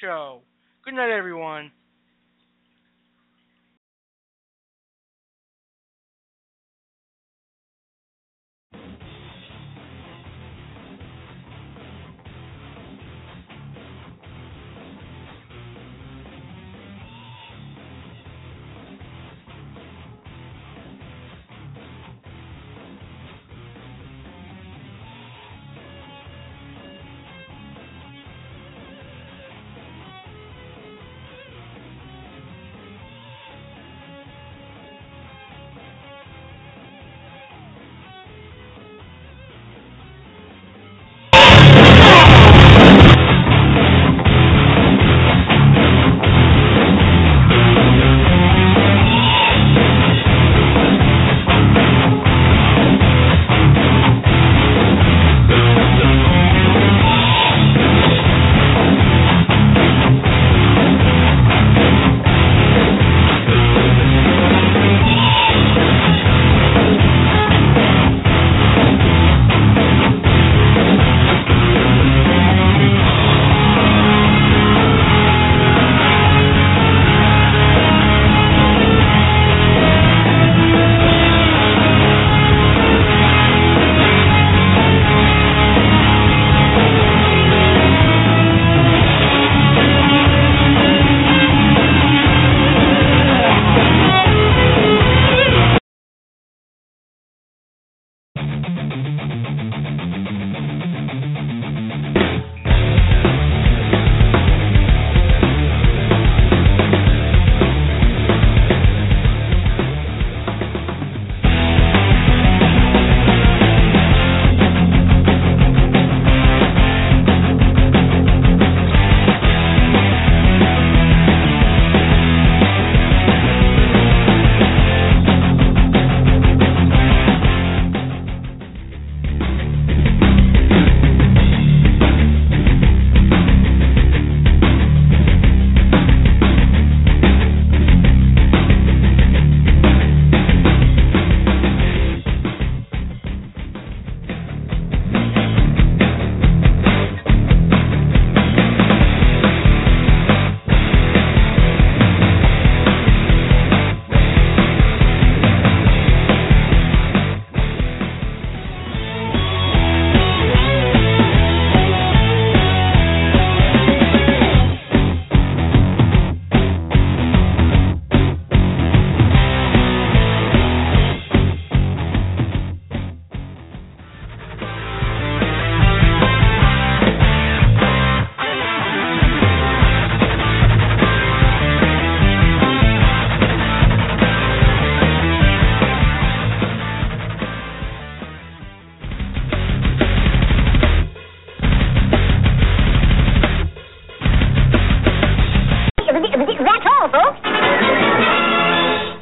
show. Good night, everyone.